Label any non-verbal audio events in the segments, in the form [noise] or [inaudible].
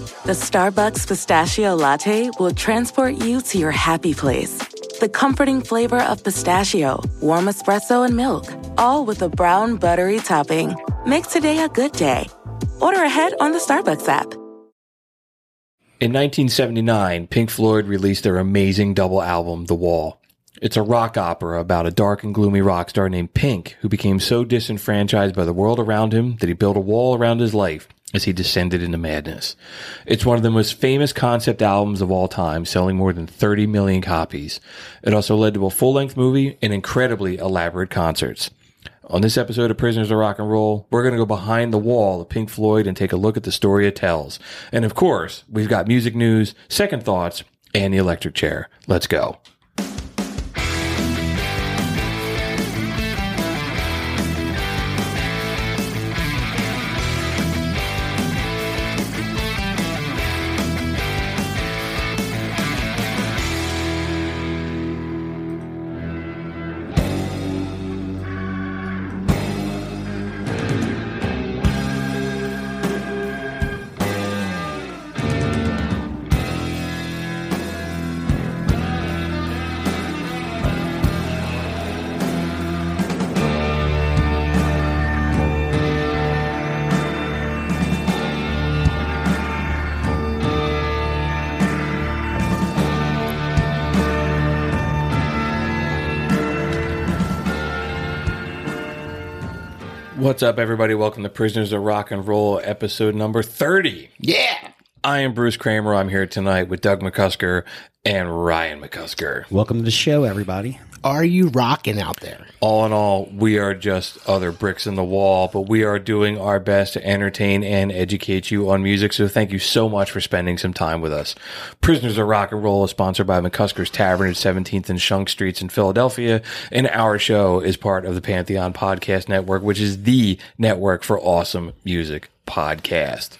The Starbucks pistachio latte will transport you to your happy place. The comforting flavor of pistachio, warm espresso, and milk, all with a brown buttery topping. Make today a good day. Order ahead on the Starbucks app. In 1979, Pink Floyd released their amazing double album, The Wall. It's a rock opera about a dark and gloomy rock star named Pink who became so disenfranchised by the world around him that he built a wall around his life as he descended into madness. It's one of the most famous concept albums of all time, selling more than 30 million copies. It also led to a full length movie and incredibly elaborate concerts. On this episode of Prisoners of Rock and Roll, we're going to go behind the wall of Pink Floyd and take a look at the story it tells. And of course, we've got music news, second thoughts, and the electric chair. Let's go. What's up, everybody? Welcome to Prisoners of Rock and Roll, episode number 30. Yeah. I am Bruce Kramer. I'm here tonight with Doug McCusker and Ryan McCusker. Welcome to the show, everybody. Are you rocking out there? All in all, we are just other bricks in the wall, but we are doing our best to entertain and educate you on music. So thank you so much for spending some time with us. Prisoners of Rock and Roll is sponsored by McCusker's Tavern at 17th and Shunk Streets in Philadelphia. And our show is part of the Pantheon Podcast Network, which is the network for awesome music podcast.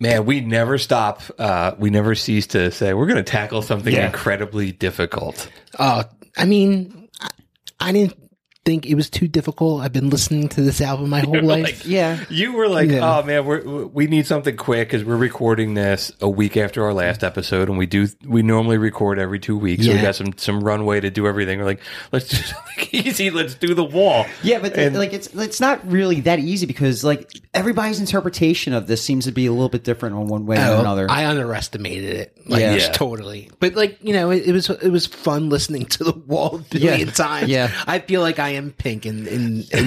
Man, we never stop. Uh, we never cease to say we're going to tackle something Yeah. incredibly difficult. Uh, I mean, I, I didn't think it was too difficult. I've been listening to this album my [laughs] whole life. Like, Yeah. You were like, Yeah. oh man, we're, we need something quick because we're recording this a week after our last episode, and we do we normally record every two weeks. So we Yeah. got some some runway to do everything. We're like, let's do [laughs] something easy. Let's do the wall. Yeah, but And- like it's it's not really that easy because like everybody's interpretation of this seems to be a little bit different on one way or Oh, another. I underestimated it. Like, Yeah. Yeah. totally. But like, you know, it, it was it was fun listening to the wall a billion Yeah. times. Yeah. I feel like I am pink in in, in,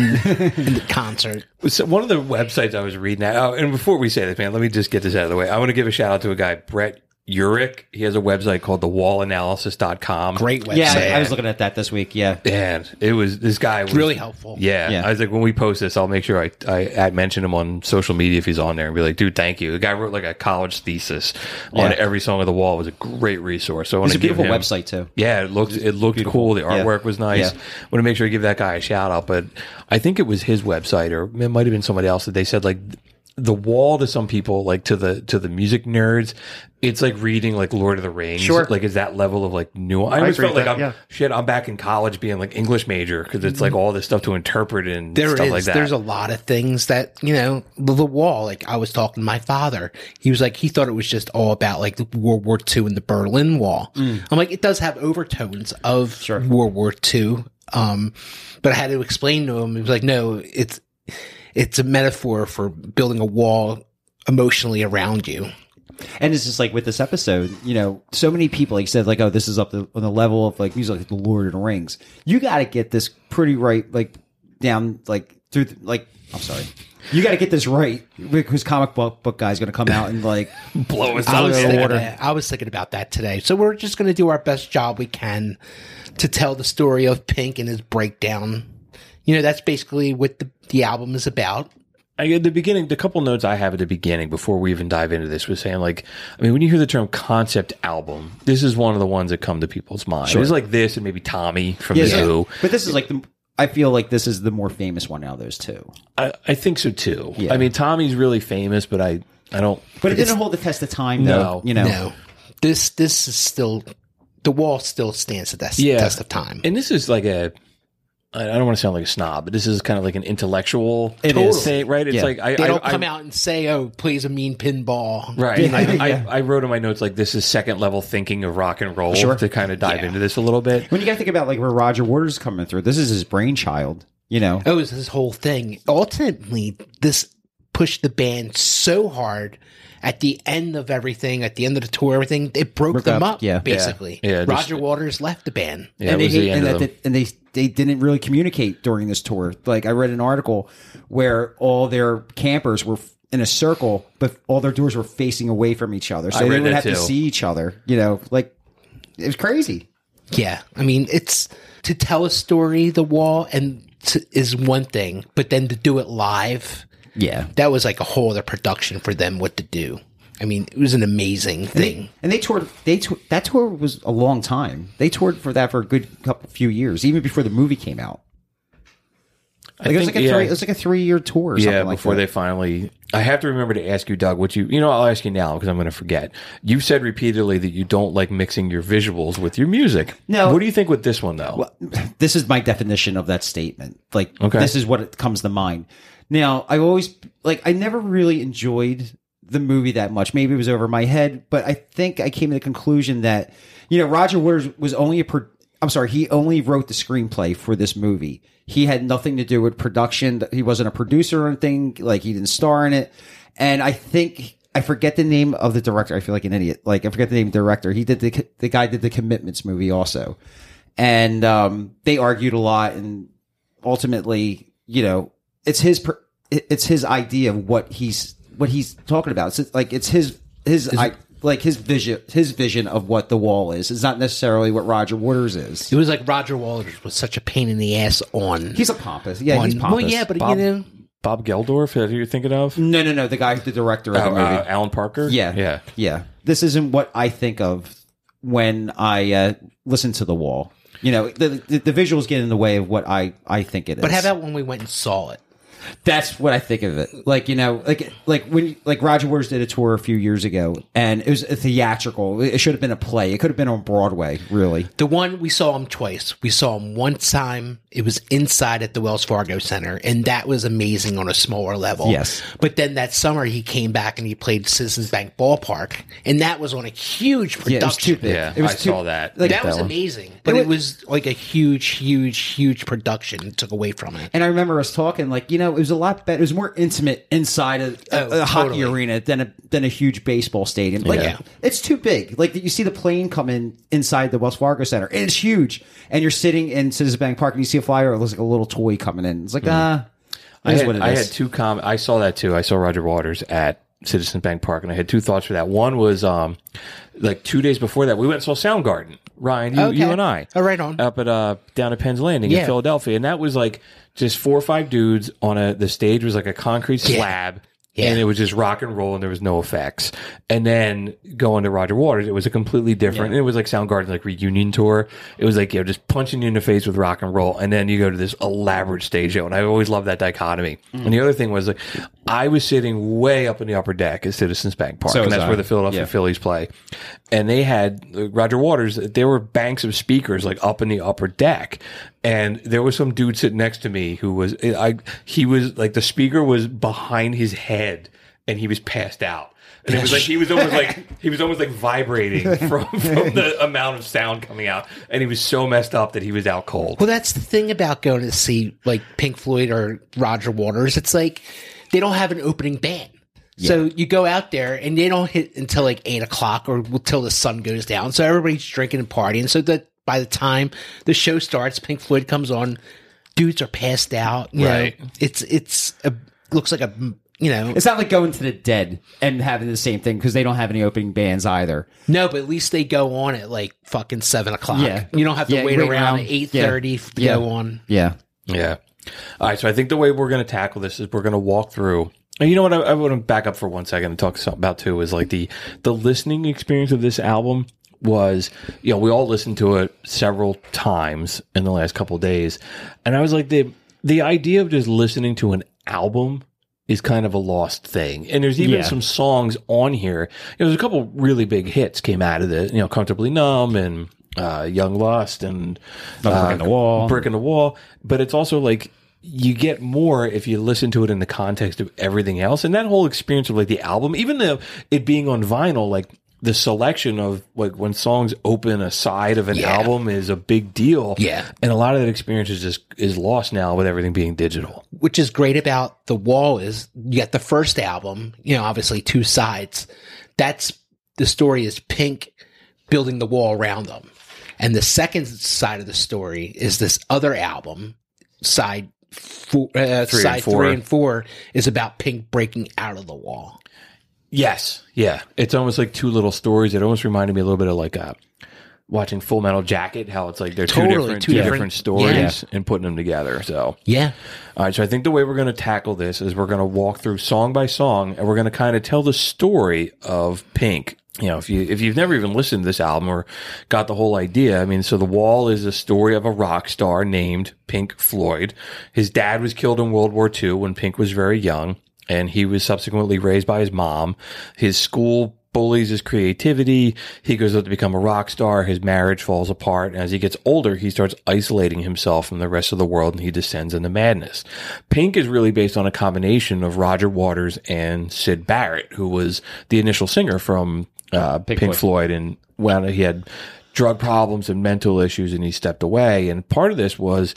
in the concert. [laughs] So one of the websites I was reading at, oh, and before we say this, man, let me just get this out of the way. I want to give a shout out to a guy, Brett Urich. He has a website called thewallanalysis.com. Great website. yeah, I, I was looking at that this week. Yeah, And it was this guy was really helpful. Yeah. Yeah. I was like, when we post this, I'll make sure I, I, I mention him on social media if he's on there and be like, dude, thank you. The guy wrote like a college thesis on Yeah. every song of the wall. It was a great resource. So I want it's to a give beautiful him, website too. Yeah, it looked it looked cool. The Yeah. artwork was nice. Yeah. want to make sure I give that guy a shout out. But I think it was his website, or it might have been somebody else that they said like the wall to some people, like to the to the music nerds, it's like reading like Lord of the Rings. Sure. like is that level of like new. I always felt like that, I'm yeah. shit. I'm back in college being like English major because it's like all this stuff to interpret and There stuff is. like that. There's a lot of things that you know. The, the wall. Like I was talking to my father. He was like, he thought it was just all about like the World War II and the Berlin Wall. I'm like, it does have overtones of World War II. Um, but I had to explain to him. He was like, no, it's it's a metaphor for building a wall emotionally around you. And it's just like with this episode, you know, so many people like said like, oh, this is up the, on the level of like music like the Lord of the Rings. You got to get this pretty right, like down, like through, the, like I'm sorry, you got to get this right because comic book book guy's going to come out and like [laughs] Blow us out of the water. I was thinking about that today. So we're just going to do our best job we can to tell the story of Pink and his breakdown. You know, that's basically what the, the album is about. I, at the beginning, the couple notes I have at the beginning before we even dive into this was saying like, I mean, when you hear the term concept album, this is one of the ones that come to people's mind. It's like this and maybe Tommy from Yeah, the yeah. Who. But this is like the. I feel like this is the more famous one out of those two. I, I think so too. Yeah. I mean, Tommy's really famous, but I, I don't. But it didn't hold the test of time, though. No. you know. No, this this is still the wall still stands the test, Yeah. test of time. And this is like a. I I don't want to sound like a snob, but this is kind of like an intellectual It total is. thing, right? It's Yeah. like I, they I, don't I- come out and say, "Oh, plays a mean pinball." Right. Yeah. I, I, I wrote in my notes like this is second level thinking of rock and roll Sure. to kind of dive Yeah. into this a little bit. When you got to think about like where Roger Waters is coming through, this is his brainchild. You know, Oh, it was this whole thing. Ultimately, this pushed the band so hard at the end of everything, at the end of the tour, everything, it broke Broke them up, up, yeah. basically. Yeah. Yeah, just- Roger Waters left the band. Yeah, and they the and, of that they, and they they didn't really communicate during this tour. Like I read an article where all their campers were in a circle, but all their doors were facing away from each other, so I they read would that have to see each other. You know, like it was crazy. Yeah. I mean, it's to tell a story, The Wall, and to, is one thing, but then to do it live, Yeah, that was like a whole other production for them what to do. I mean, it was an amazing thing. and they toured. They tou- that tour was a long time. They toured for that for a good couple few years, even before the movie came out. I Like, it was think, like a yeah, three. It was like a three year tour. Or yeah, something like before that. they finally. I have to remember to ask you, Doug, what you, you know, I'll ask you now because I'm going to forget. You've said repeatedly that you don't like mixing your visuals with your music. No. What do you think with this one, though? Well, [laughs] this is my definition of that statement. Like, Okay. this is what it comes to mind. Now, I always like I never really enjoyed the movie that much. Maybe it was over my head, but I think I came to the conclusion that you know Roger Waters was only a. Pro- I'm sorry, he only wrote the screenplay for this movie. He had nothing to do with production. He wasn't a producer or anything. Like he didn't star in it. And I think I forget the name of the director. I feel like an idiot. Like I forget the name of the director. He did the the guy did the Commitments movie also, and um, they argued a lot. And ultimately, you know, it's his per- it's his idea of what he's what he's talking about. It's like it's his his I, like his vision his vision of what the wall is. It's not necessarily what Roger Waters is. It was like Roger Waters was such a pain in the ass on. He's a pompous. Yeah, he's pompous. Well, yeah, but Bob- you know, Bob Geldof, who you're thinking of? no, no, no. The guy, who's the director of the Uh, movie. uh, Alan Parker? Yeah, Yeah. yeah. This isn't what I think of when I uh, listen to the wall. You know, the, the the visuals get in the way of what I I think it is. but how about when we went and saw it? That's what I think of it. Like you know, like like when like Roger Waters did a tour a few years ago, and it was a theatrical. It should have been a play. It could have been on Broadway, really. The one we saw him twice. We saw him one time. It was inside at the Wells Fargo Center, and that was amazing on a smaller level. Yes. But then that summer he came back and he played Citizens Bank Ballpark, and that was on a huge production. Yeah, it was too big. Yeah, it was I too- saw that. Like, that was one. amazing, but It it was- was like a huge, huge, huge production. It took away from it. And I remember us talking, like you know, it was a lot better. It was more intimate inside a, a, Oh, a hockey totally. arena than a than a huge baseball stadium. Like Yeah. it's too big. Like you see the plane come in inside the Wells Fargo Center, and it's huge. And you're sitting in Citizens Bank Park, and you see a flyer. It looks like a little toy coming in. It's like ah, I had, what it I had two com. I saw that too. I saw Roger Waters at Citizens Bank Park, and I had two thoughts for that. One was um, like two days before that, we went and saw Soundgarden. Ryan, you, Okay. you and I, Oh, right on. up at uh down at Penn's Landing in Yeah. Philadelphia, and that was like just four or five dudes on a. The stage was like a concrete slab. Yeah. And it was just rock and roll, and there was no effects. And then going to Roger Waters, it was a completely different. It was like Soundgarden's like reunion tour. It was like you know just punching you in the face with rock and roll, and then you go to this elaborate stage show. And I always loved that dichotomy. Mm. And the other thing was like I was sitting way up in the upper deck at Citizens Bank Park, So and that's I. where the Philadelphia Yeah. Phillies play. And they had Roger Waters. There were banks of speakers like up in the upper deck, and there was some dude sitting next to me who was I. He was like the speaker was behind his head, and he was passed out. And it was like he was almost like [laughs] he was almost like vibrating [laughs] from, from the amount of sound coming out, and he was so messed up that he was out cold. Well, that's the thing about going to see like Pink Floyd or Roger Waters. It's like they don't have an opening band. So you go out there and they don't hit until like eight o'clock or until the sun goes down. So everybody's drinking and partying. So that by the time the show starts, Pink Floyd comes on, dudes are passed out. You Right. know, it's it's a looks like a you know It's not like going to the dead and having the same thing because they don't have any opening bands either. no, but at least they go on at like fucking seven o'clock. Yeah. you don't have to Yeah, wait wait around around. at eight thirty to Yeah. go on. Yeah. Yeah. All right. So I think the way we're going to tackle this is we're going to walk through. And you know what? I, I want to back up for one second and talk about too. Is like the the listening experience of this album was, you know, we all listened to it several times in the last couple of days, and I was like the the idea of just listening to an album is kind of a lost thing. And there's even Yeah. some songs on here. There's a couple really big hits came out of it. You know, comfortably numb and uh, Young Lust and Another Brick in the Wall. brick in the wall. But it's also like you get more if you listen to it in the context of everything else, and that whole experience of like the album, even though it being on vinyl, like the selection of like when songs open a side of an Yeah. album is a big deal. Yeah. and a lot of that experience is just is lost now with everything being digital. which is great about the wall is you got the first album, you know, obviously two sides. That's the story is Pink building the wall around them. And the second side of the story is this other album, side four, uh, Three and side four. three and four is about Pink breaking out of the wall. Yes, yeah, it's almost like two little stories. It almost reminded me a little bit of like uh, watching Full Metal Jacket, how it's like they're two Totally, different, two two different- different stories yeah. and putting them together. So Yeah. All right, so I think the way we're going to tackle this is we're going to walk through song by song, and we're going to kind of tell the story of Pink. You know, if you if you've never even listened to this album or got the whole idea, I mean, so the Wall is a story of a rock star named Pink Floyd. His dad was killed in World War II when Pink was very young, and he was subsequently raised by his mom. His school bullies his creativity. He goes out to become a rock star. His marriage falls apart. And as he gets older, he starts isolating himself from the rest of the world and he descends into madness. Pink is really based on a combination of Roger Waters and Syd Barrett, who was the initial singer from uh, Pink, Floyd. Floyd. And when he had drug problems and mental issues and he stepped away. And part of this was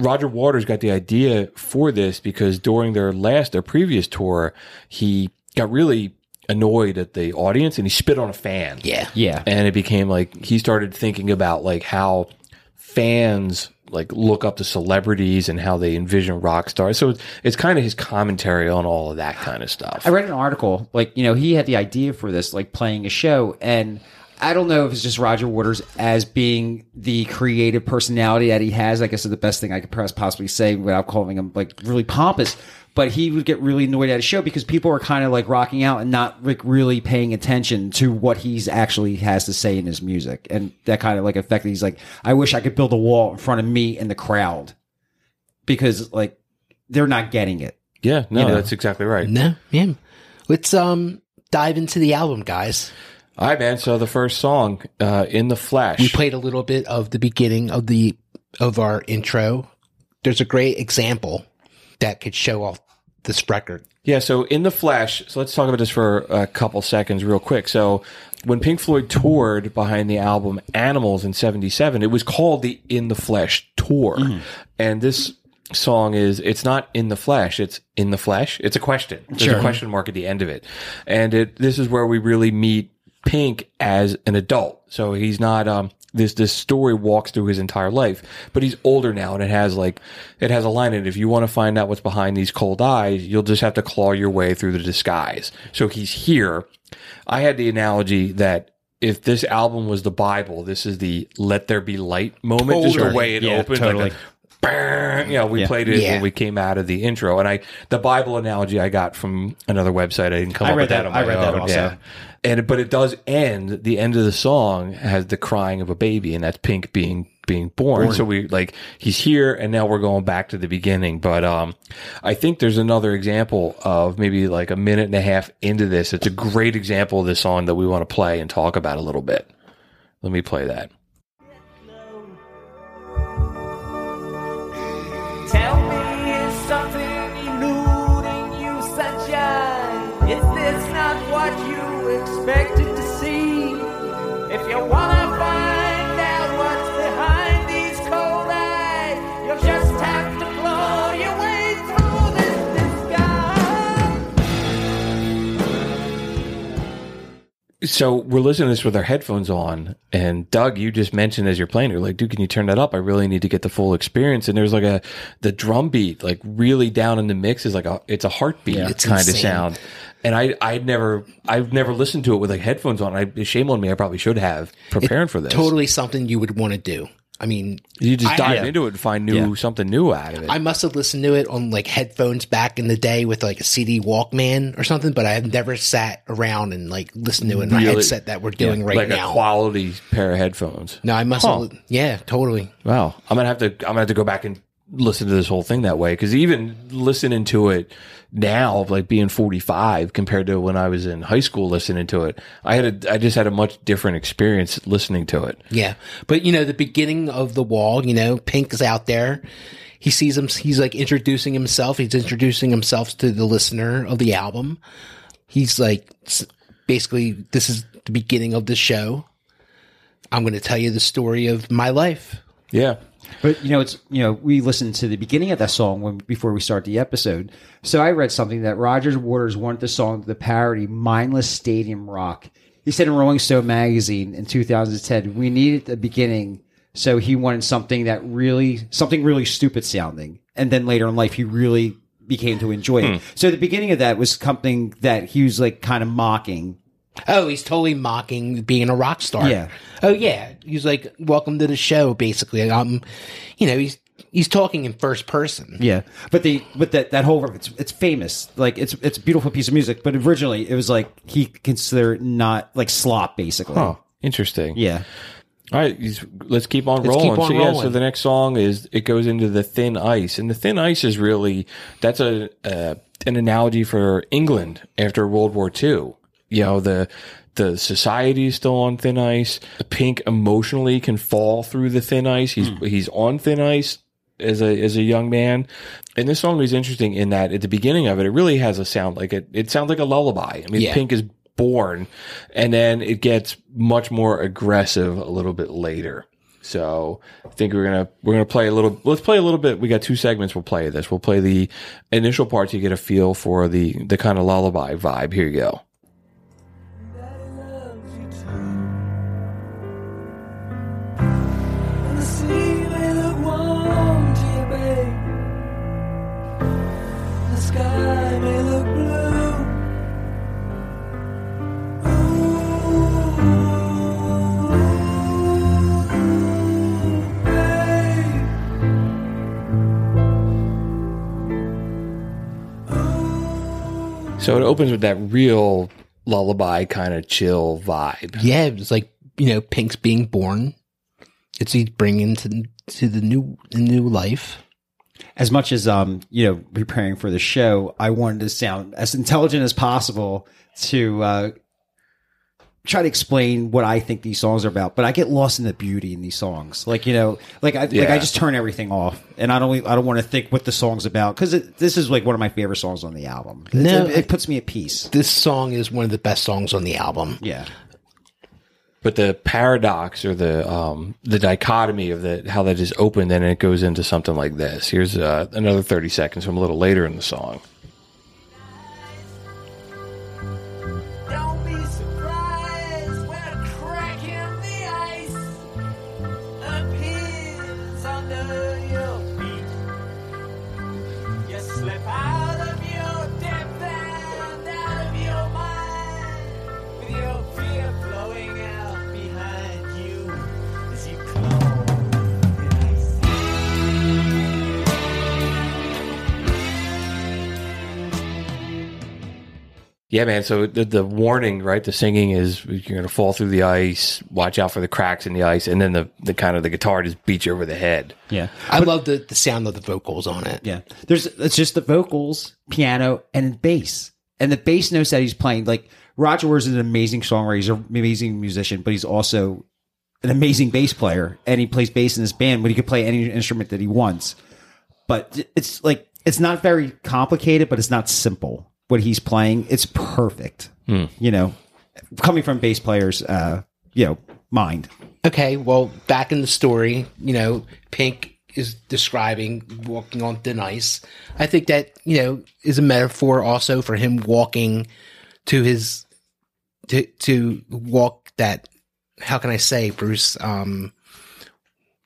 Roger Waters got the idea for this because during their last, their previous tour, he got really annoyed at the audience and he spit on a fan. Yeah. Yeah. And it became like he started thinking about like how fans like look up to celebrities and how they envision rock stars. So it's, it's kind of his commentary on all of that kind of stuff. I read an article, like, you know, he had the idea for this, like playing a show. And I don't know if it's just Roger Waters as being the creative personality that he has. I guess is the best thing I could possibly say without calling him like really pompous. But he would get really annoyed at a show because people are kind of like rocking out and not like really paying attention to what he's actually has to say in his music. And that kind of like affected. He's like, I wish I could build a wall in front of me and the crowd because like they're not getting it. yeah, no, You know. that's exactly right. No. Yeah. Let's um dive into the album, guys. All right, man. So the first song, uh, "In the Flesh," We played a little bit of the beginning of the of our intro. There's a great example that could show off this record. Yeah, so in the flesh, so let's talk about this for a couple seconds real quick. So when Pink Floyd toured behind the album Animals in 77, it was called the In the Flesh tour. And this song is it's not in the flesh, it's in the flesh. It's a question. There's a question mark at the end of it. And it this is where we really meet Pink as an adult. So he's not um this this story walks through his entire life, but he's older now and it has like it has a line in it. If you want to find out what's behind these cold eyes, you'll just have to claw your way through the disguise. So he's here. I had the analogy that if this album was the Bible, this is the let there be light moment. Just the way it Yeah, opens totally. like a bang, you know, we Yeah. played it Yeah. when we came out of the intro. And I the Bible analogy I got from another website. I didn't come I up with that, that- on my I read that also. Yeah. And but it does end. The end of the song has the crying of a baby, and that's Pink being being born. So we like he's here, and now we're going back to the beginning. But um, I think there's another example of maybe like a minute and a half into this. It's a great example of this song that we want to play and talk about a little bit. Let me play that. So we're listening to this with our headphones on, and Doug, you just mentioned as you're playing, you're like, dude, can you turn that up? I really need to get the full experience. And there's like a the drum beat, like really down in the mix, is like a it's a heartbeat It's kind of sound. And I I'd never I've never listened to it with like headphones on. I shame on me. I probably should have preparing for this. Totally something you would want to do. I mean, You just I- dive yeah. into it and find new Yeah. something new out of it. I must have listened to it on like headphones back in the day with like a CD Walkman or something, but I have never sat around and like listened to it in my headset that we're doing right like now. a quality pair of headphones. no, I must Huh. have. Yeah, totally. Wow, I'm gonna have to. I'm gonna have to go back and listen to this whole thing that way because even listening to it now, like being 45 compared to when I was in high school listening to it, I had a. I just had a much different experience listening to it. Yeah. But you know, the beginning of the wall, you know, Pink is out there. He sees him, he's like introducing himself. He's introducing himself to the listener of the album. He's like, basically, this is the beginning of the show. I'm going to tell you the story of my life. Yeah, But you know, it's you know, we listened to the beginning of that song when before we start the episode. So I read something that Rogers Waters wanted the song to parody "Mindless Stadium Rock." He said in Rolling Stone magazine in 2010, "We needed the beginning, so he wanted something that really something really stupid sounding." And then later in life, he really became to enjoy it. Hmm. So the beginning of that was something that he was like kind of mocking. Oh, he's totally mocking being a rock star. Yeah. Oh yeah. He's like, welcome to the show, basically. Um, you know, he's, he's talking in first person. Yeah, but the but that that whole it's it's famous. Like it's it's a beautiful piece of music. But originally, it was like he considered not like slop, basically. oh, interesting. Yeah, All right, let's keep on Let's rolling. keep on so yeah, so the next song is it goes into the thin ice, and the thin ice is really that's a uh, an analogy for England after World War II. You know the the society is still on thin ice. Pink emotionally can fall through the thin ice. He's hmm. he's on thin ice as a as a young man. And this song is interesting in that at the beginning of it, it really has a sound like it. It sounds like a lullaby. I mean, Yeah. Pink is born, and then it gets much more aggressive a little bit later. So I think we're gonna we're gonna play a little. Let's play a little bit. We got two segments. We'll play this. We'll play the initial parts. to get a feel for the the kind of lullaby vibe. Here you go. So it opens with that real lullaby kind of chill vibe. Yeah. It's like, you know, Pink's being born. It's he's bringing to, to the new, the new life. as much as um you know preparing for the show, I wanted to sound as intelligent as possible to uh, try to explain what I think these songs are about. But I get lost in the beauty in these songs. Like you know, like I like I just turn everything off, and I don't I don't want to think what the song's about because this is like one of my favorite songs on the album. No, it, it puts me at peace. This song is one of the best songs on the album. Yeah. But the paradox or the um, the dichotomy of the how that is open, then it goes into something like this. Here's uh, another thirty seconds from a little later in the song. Yeah, man. So the, the warning, right? The singing is you're going to fall through the ice. Watch out for the cracks in the ice, and then the, the kind of the guitar just beats you over the head. Yeah. I love the, the sound of the vocals on it. Yeah. There's it's just the vocals, piano, and bass. And the bass notes that he's playing, like Roger Waters is an amazing songwriter, he's an amazing musician, but he's also an amazing bass player. And he plays bass in his band, but he could play any instrument that he wants. But it's like it's not very complicated, but it's not simple. What he's playing, it's perfect. You know, coming from bass players, uh, you know, mind. Okay, well, back in the story, you know, Pink is describing walking on thin ice. I think that, you know, is a metaphor also for him walking to his to to walk that. How can I say, Bruce? Um,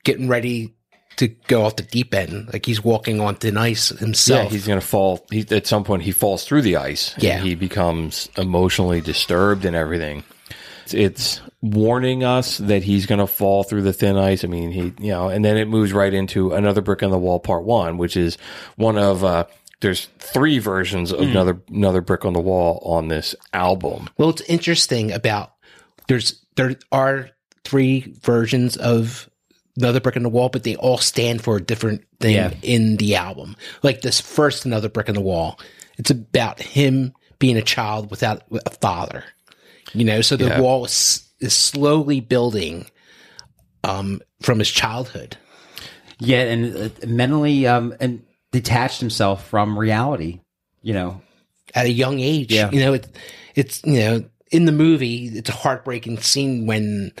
getting ready to go off the deep end, like he's walking on thin ice himself. Yeah, he's going to fall. He, at some point, he falls through the ice. and Yeah. he becomes emotionally disturbed and everything. It's, it's warning us that he's going to fall through the thin ice. I mean, he, you know, and then it moves right into another brick on the wall, part one, which is one of. uh there's three versions of another another brick on the wall on this album. Well, it's interesting about there's there are three versions of Another Brick in the Wall, but they all stand for a different thing Yeah. in the album. Like this first Another Brick in the Wall, it's about him being a child without a father. You know, so the Yeah. wall is, is slowly building um, from his childhood. Yeah, and uh, mentally um, and detached himself from reality. You know, at a young age. Yeah. You know, it, it's, you know, in the movie, it's a heartbreaking scene when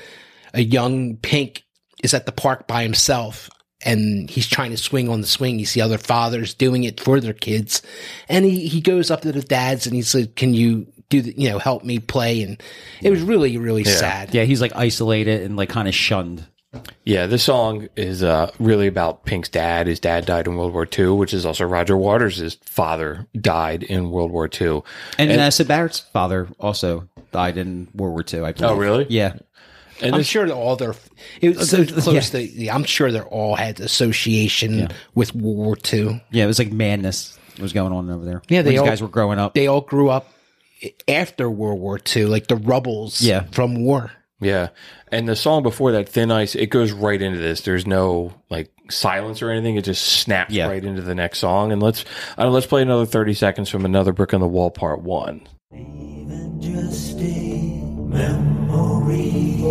a young Pink is at the park by himself and he's trying to swing on the swing. You see other fathers doing it for their kids. And he, he goes up to the dads and he's like, can you do the, you know, help me play? And it was really, really sad. yeah, he's like isolated and like kind of shunned. Yeah, this song is uh, really about Pink's dad. His dad died in World War II, which is also Roger Waters' father died in World War II. And, uh, Syd Barrett's father also died in World War II. I believe. Oh, really? Yeah. And I'm this, sure that all their, it was so Uh, close to, yeah, I'm sure they all had association with World War II. Yeah, it was like madness was going on over there. Yeah, they these all- guys were growing up. they all grew up after World War II, like the rebels Yeah. from war. yeah, and the song before that, "Thin Ice," it goes right into this. There's no like silence or anything. It just snaps Yeah. right into the next song. And let's uh, let's play another thirty seconds from another brick on the wall, part one. Even just a memory.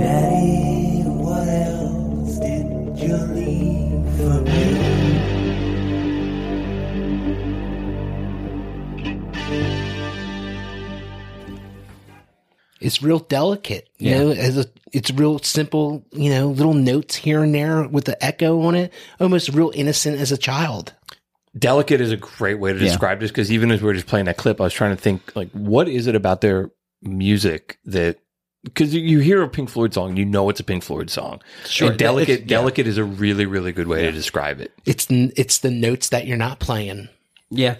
Daddy, what else did you leave for me? It's real delicate, you know. As a, it's real simple, you know, little notes here and there with the echo on it, almost real innocent as a child. Delicate is a great way to Yeah. describe this because even as we were just playing that clip, I was trying to think like, what is it about their music that because you hear a Pink Floyd song, you know it's a Pink Floyd song. Sure. And delicate, yeah. delicate is a really, really good way to describe it. It's it's the notes that you're not playing. Yeah,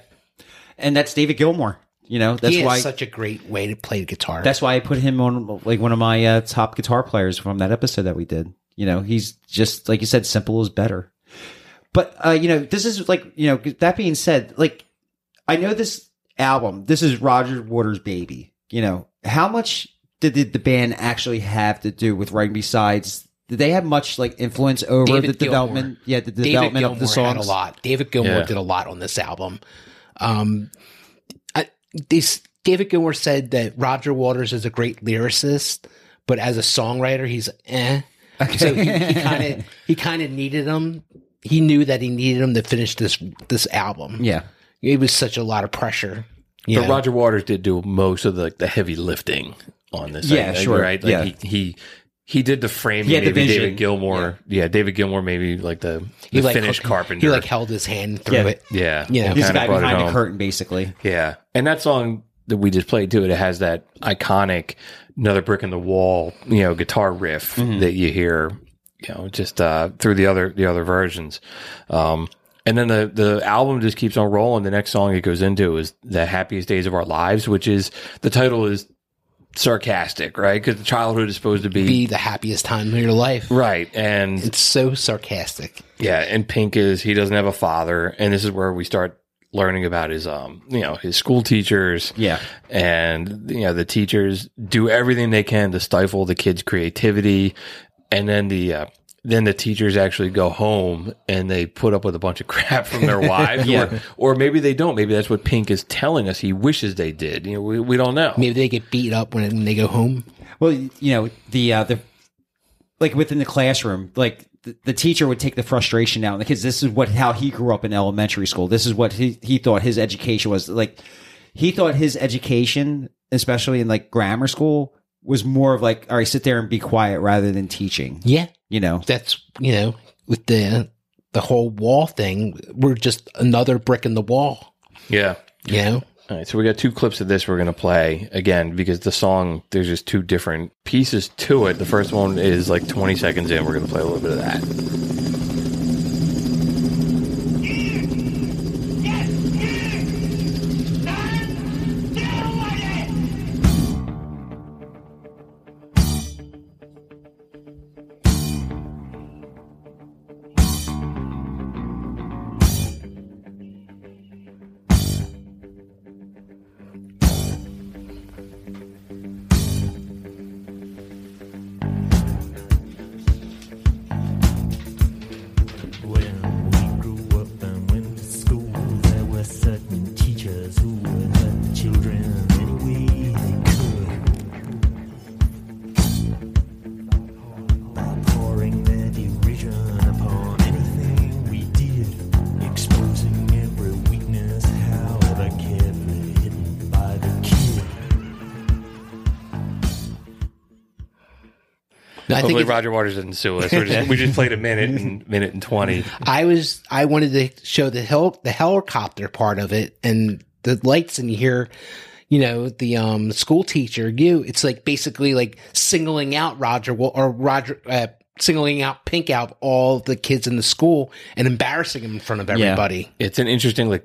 and that's David Gilmour. You know, that's why such a great way to play the guitar. that's why I put him on like one of my uh, top guitar players from that episode that we did. You know, he's just like you said, simple is better. But uh, you know, this is like you know. That being said, like I know this album. This is Roger Waters' baby. You know, how much did the, the band actually have to do with writing? Besides, did they have much like influence over David the development? Yeah, the David development Gilmour of the songs. a lot. David Gilmour Yeah. did a lot on this album. Um, this David Gilmour said that Roger Waters is a great lyricist, but as a songwriter, he's eh. So he kind of he kind of needed him. He knew that he needed him to finish this this album. Yeah, It was such a lot of pressure. But know. Roger Waters did do most of the the heavy lifting on this. Yeah, sure. Right? Like Yeah. he, he he did the framing. He had the maybe vision. David Gilmour. Yeah. David Gilmour maybe like the, he the like finished carpenter. He like held his hand through Yeah. it. yeah, you know, he's the kinda guy brought it behind the home. curtain, basically. Yeah, and that song that we just played too, it has that iconic "Another Brick in the Wall," you know, guitar riff Mm-hmm. that you hear, you know, just uh, through the other the other versions. Um, and then the the album just keeps on rolling. The next song it goes into is "The Happiest Days of Our Lives," which is the title is sarcastic, right? Because childhood is supposed to be, Be the happiest time of your life. right, and It's so sarcastic. yeah, and Pink is he doesn't have a father, and this is where we start learning about his um you know his school teachers Yeah. and you know the teachers do everything they can to stifle the kids creativity and then the uh, then the teachers actually go home and they put up with a bunch of [laughs] crap from their wives Yeah. or, or maybe they don't maybe that's what pink is telling us he wishes they did you know we, we don't know Maybe they get beat up when they go home. Well, you know the uh, the like within the classroom, like the, the teacher would take the frustration out on the kids. This is what how he grew up in elementary school. This is what he he thought his education was like. He thought his education especially in like grammar school, was more of like, all right, sit there and be quiet rather than teaching. Yeah, You know, that's you know with the the whole wall thing, we're just another brick in the wall. Yeah. You know, All right, so we got two clips of this we're going to play again because the song there's just two different pieces to it. The first one is like 20 seconds in. We're going to play a little bit of that. Roger Waters didn't sue us. We're just, we just played a minute and minute and 20. I was I wanted to show the hel- the helicopter part of it and the lights and you hear you know the um school teacher you it's like basically like singling out Roger or Roger uh, singling out Pink out all the kids in the school and embarrassing him in front of everybody. It's an interesting like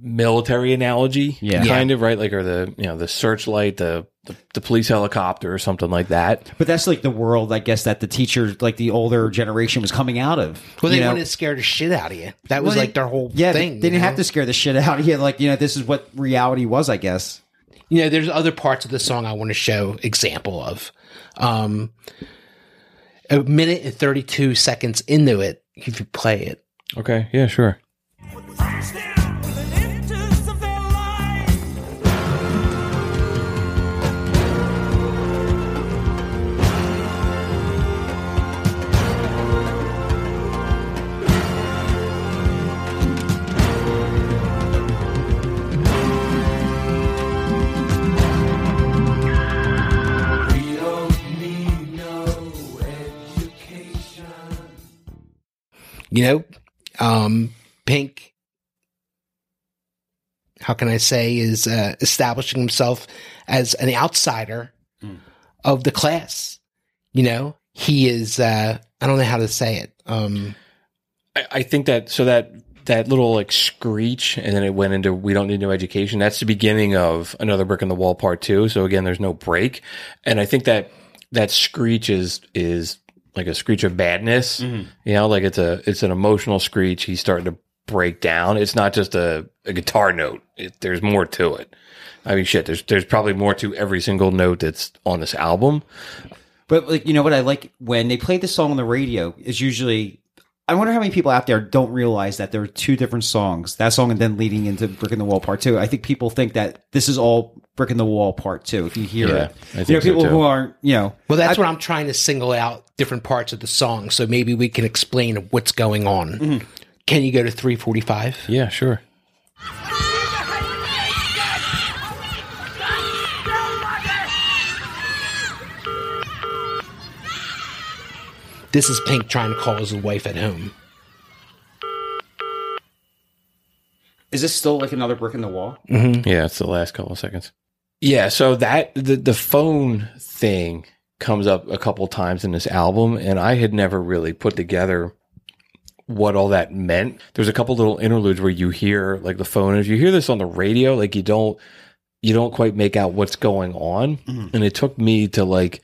military analogy, Yeah. kind of right, like or the you know the searchlight, the the, the police helicopter, or something like that. but that's like the world, I guess, that the teacher, like the older generation, was coming out of. Well, they know? wanted to scare the shit out of you. That was Well, like their whole yeah, they- thing. They, didn't you have to scare the shit out of you. Like, you know, this is what reality was, I guess. you know, there's other parts of the song I want to show example of. Um, a minute and 32 seconds into it, if you play it. Okay, yeah, sure. You know, um, Pink, how can I say, is uh, establishing himself as an outsider of the class. You know, he is, uh, I don't know how to say it. Um, I, I think that so that that little like screech and then it went into we don't need no education that's the beginning of another brick in the wall part two so again there's no break and i think that that screech is is like a screech of badness mm-hmm. you know like it's a it's an emotional screech. He's starting to break down. It's not just a, a guitar note. It, there's more to it. I mean shit there's there's probably more to every single note that's on this album. But like you know what I like? When they play the song on the radio is usually I wonder how many people out there don't realize that there are two different songs. That song and then leading into Brick in the Wall Part Two. I think people think that this is all Brick in the Wall Part Two. If you hear Yeah, it, I you know so, people too. who aren't you know. well, that's I- what I'm trying to single out different parts of the song. So maybe we can explain what's going on. Mm-hmm. Can you go to 345? yeah sure This is Pink trying to call his wife at home. Is this still like another Brick in the Wall? Mm-hmm. Yeah, it's the last couple of seconds. Yeah, so that the the phone thing comes up a couple times in this album, and I had never really put together what all that meant. There's a couple little interludes where you hear like the phone. If you hear this on the radio, like you don't you don't quite make out what's going on, mm-hmm. and it took me to like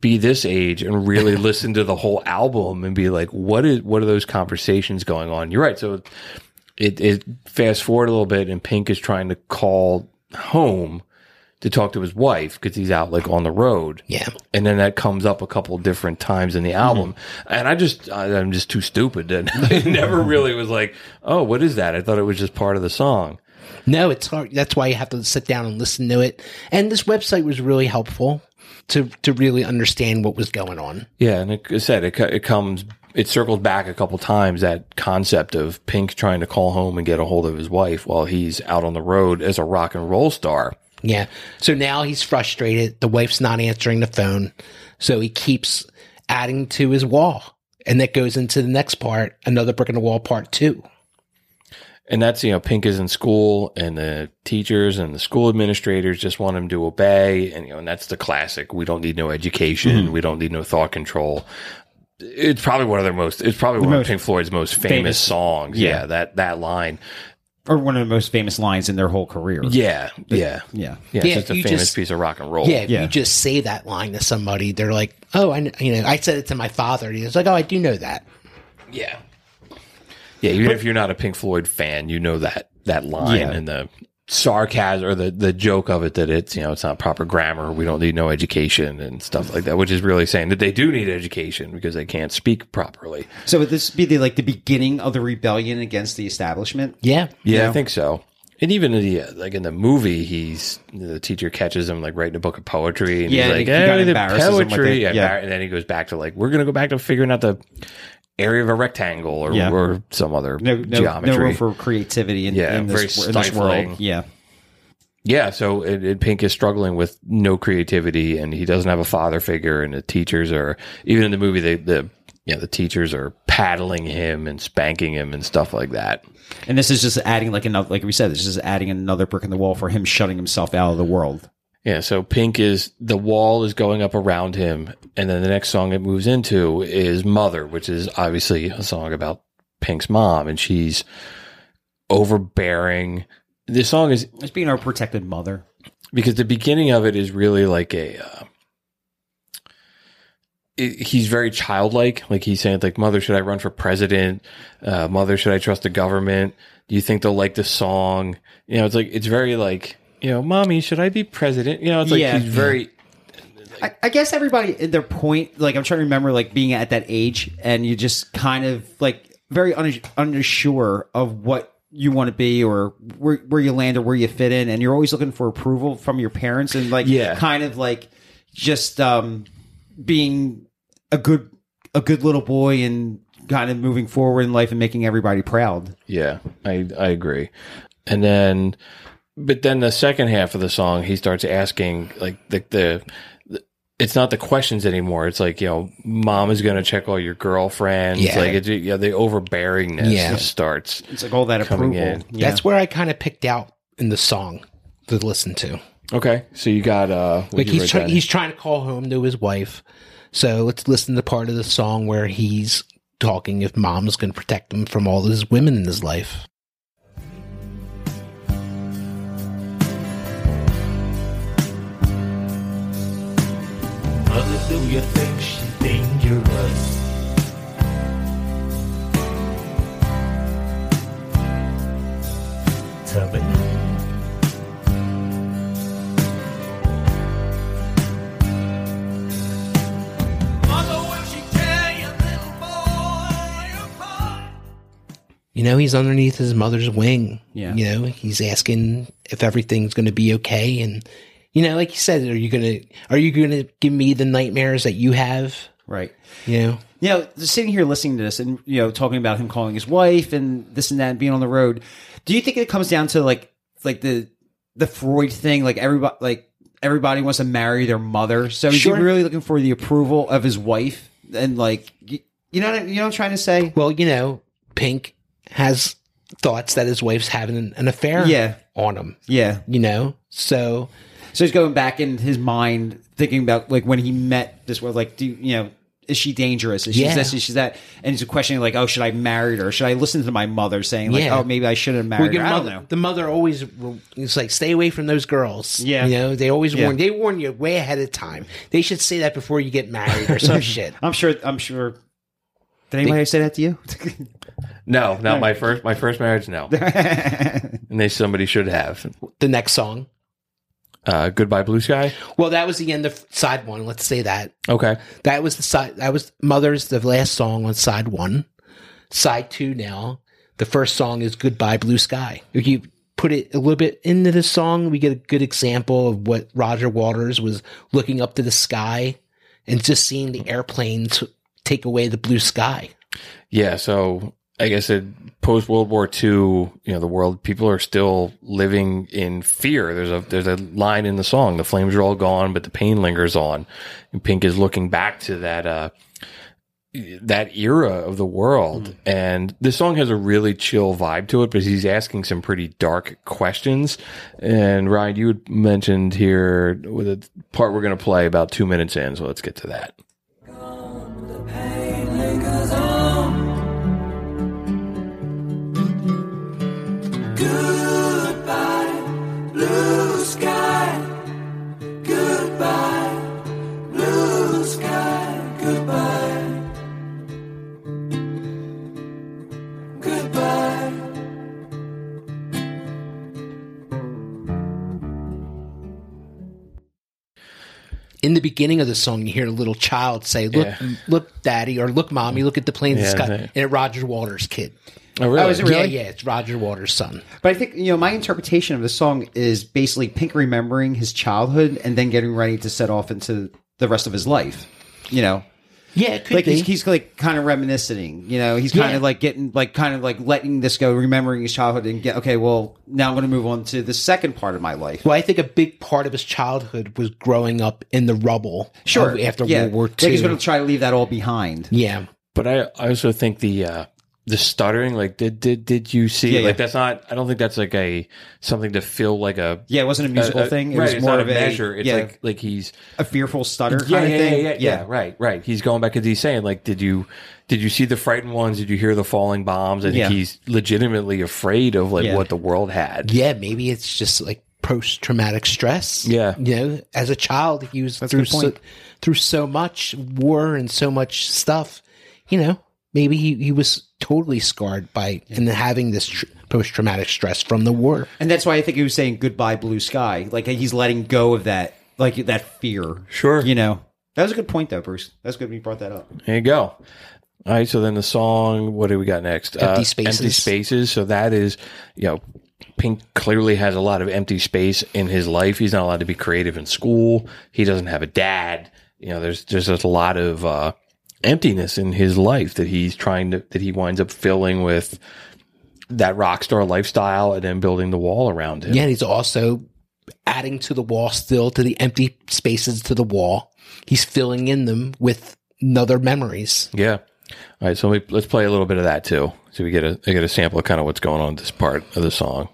be this age and really [laughs] listen to the whole album and be like, what is what are those conversations going on? You're right. So it, it fast forward a little bit and Pink is trying to call home to talk to his wife because he's out like on the road. Yeah. And then that comes up a couple different times in the mm-hmm. album. And I just, I, I'm just too stupid. And [laughs] I never really was like, oh, what is that? I thought it was just part of the song. No, it's hard. That's why you have to sit down and listen to it. And this website was really helpful to to really understand what was going on. Yeah. And like I said, it, it comes, it circles back a couple times that concept of Pink trying to call home and get a hold of his wife while he's out on the road as a rock and roll star. Yeah. So now he's frustrated. The wife's not answering the phone. So he keeps adding to his wall. And that goes into the next part, another brick in the wall part two. And that's, you know, Pink is in school and the teachers and the school administrators just want him to obey. And, you know, and that's the classic. We don't need no education. Mm-hmm. We don't need no thought control. It's probably one of their most, it's probably one most of Pink Floyd's most famous, famous- songs. yeah. Yeah. That, that line. Or one of the most famous lines in their whole career. Yeah. Yeah. Yeah. Yeah. Yeah, it's just a famous just- piece of rock and roll. Yeah, if Yeah. you just say that line to somebody, they're like, "Oh, I, kn- you know." I said it to my father, and was like, "Oh, I do know that." Yeah. Yeah. Even if you're not a Pink Floyd fan, you know that, that line Yeah. and the sarcasm or the, the joke of it that it's, you know, it's not proper grammar. We don't need no education and stuff like that, which is really saying that they do need education because they can't speak properly. So would this be the like the beginning of the rebellion against the establishment? Yeah, Yeah. I think so. And even in the uh, like in the movie, he's the teacher catches him like writing a book of poetry, and Yeah, he's like, he- he kinda the embarrasses him with poetry," yeah. and then he goes back to like, "We're gonna go back to figuring out the area of a rectangle or, Yeah. or some other No, no, geometry." no room for creativity in, Yeah, in, this, very in this world. Yeah. Yeah, so it, it, Pink is struggling with no creativity, and he doesn't have a father figure, and the teachers are even in the movie. They the yeah the teachers are paddling him and spanking him and stuff like that. And this is just adding like another, like we said, this is adding another brick in the wall for him shutting himself out of the world. Yeah, so Pink is the wall is going up around him, and then the next song it moves into is Mother, which is obviously a song about Pink's mom, and she's overbearing. This song is As being our protected mother. because the beginning of it is really like a uh, it, he's very childlike like he's saying like mother should i run for president uh, mother should i trust the government do you think they'll like the song you know it's like it's very like you know mommy should i be president you know it's like Yeah. he's very I, I guess everybody at their point, like I'm trying to remember, like being at that age, and you just kind of like very un- unsure of what you want to be or where where you land or where you fit in, and you're always looking for approval from your parents, and like Yeah. kind of like just um being a good a good little boy and kind of moving forward in life and making everybody proud. Yeah, I I agree. And then, but then the second half of the song, he starts asking like the the. the it's not the questions anymore. It's like you know, mom is going to check all your girlfriends. Yeah. Like it's, yeah, the overbearingness Yeah. starts. It's like all that approval. Yeah. that's where I kind of picked out in the song to listen to. Okay, so you got uh, Like he's try- he's trying to call home to his wife. So let's listen to part of the song where he's talking if mom's going to protect him from all his women in his life. Mother, do you think she's dangerous? Tell me. Mother, will she tear your little boy apart? You know, he's underneath his mother's wing. Yeah. You know, he's asking if everything's going to be okay. And, you know, like you said, are you going to, are you to give me the nightmares that you have? right. You know? you know, sitting here listening to this and you know talking about him calling his wife and this and that and being on the road. Do you think it comes down to like like the the Freud thing? Like everybody like everybody wants to marry their mother, so is Sure. he really looking for the approval of his wife? And like you, you know what, you know what I'm trying to say? Well, you know, Pink has thoughts that his wife's having an, an affair Yeah. on him, Yeah. you know? So, So he's going back in his mind, thinking about like when he met this world. Like, do you, you know? Is she dangerous? Is she Yeah. this? Is she that? And he's questioning like, oh, should I marry her? Should I listen to my mother saying like, Yeah. oh, maybe I shouldn't marry well, married your her? I don't know. the mother always, it's like, stay away from those girls. Yeah. You know, they always Yeah. warn, they warn you way ahead of time. They should say that before you get married or some [laughs] shit. I'm sure. I'm sure. Did anybody say that to you? no, not [laughs] my first my first marriage. No, [laughs] and they somebody should have. The next song. Uh, Goodbye Blue Sky. Well, that was the end of side one. Let's say that. Okay, That was the side. That was Mother's the last song on side one. Side two now. The first song is Goodbye Blue Sky. If you put it a little bit into the song, we get a good example of what Roger Waters was looking up to the sky and just seeing the airplanes take away the blue sky. yeah. So I guess it post World War II, you know, the world people are still living in fear. There's a there's a line in the song, the flames are all gone, but the pain lingers on. And Pink is looking back to that uh that era of the world. And this song has a really chill vibe to it, but he's asking some pretty dark questions. And Ryan, you had mentioned here with a part we're going to play about two minutes in. So let's get to that. In the beginning of the song, you hear a little child say, "Look, Yeah. look, daddy," or "Look, mommy, look at the plane in the Yeah, sky," that- and it's Roger Waters' kid. Oh, really? Oh, is it really? Yeah, yeah, it's Roger Waters' son. But I think you know my interpretation of the song is basically Pink remembering his childhood and then getting ready to set off into the rest of his life. You know, Yeah, it could like be. he's, he's like kind of reminiscing. You know, he's kind Yeah. of like getting like kind of like letting this go, remembering his childhood, and get okay. Well, now I'm going to move on to the second part of my life. well, I think a big part of his childhood was growing up in the rubble. Sure, of- after yeah. World War Like he's going to try to leave that all behind. yeah, But I, I also think the uh, the stuttering, like did did did you see? Yeah, like yeah. that's not. I don't think that's like a something to feel like a Yeah, it wasn't a musical a- a- thing. It right, was it's more not of a measure. It's yeah, like like he's a fearful stutter yeah, kind yeah, of thing. yeah, yeah, yeah, right, right. He's going back into he's saying like, did you did you see the frightened ones? Did you hear the falling bombs? I think Yeah. he's legitimately afraid of like Yeah. what the world had. yeah. Maybe it's just like post traumatic stress. Yeah. you know, as a child, he was a through so, through so much war and so much stuff. You know, maybe he, he was totally scarred by and having this tr- post traumatic stress from the war. And that's why I think he was saying goodbye blue sky. Like he's letting go of that like that fear. Sure. You know. That was a good point though, Bruce. That's good you brought that up. There you go. All right, so then the song, what do we got next? Uh, Empty Spaces. Empty spaces. So that is, you know, Pink clearly has a lot of empty space in his life. He's not allowed to be creative in school. He doesn't have a dad. You know, there's there's just a lot of uh, emptiness in his life that he's trying to that he winds up filling with that rock star lifestyle and then building the wall around him. Yeah, and he's also adding to the wall still to the empty spaces to the wall. He's filling in them with other memories. Yeah. All right, so we, let's play a little bit of that too, so we get a get a sample of kind of what's going on in this part of the song.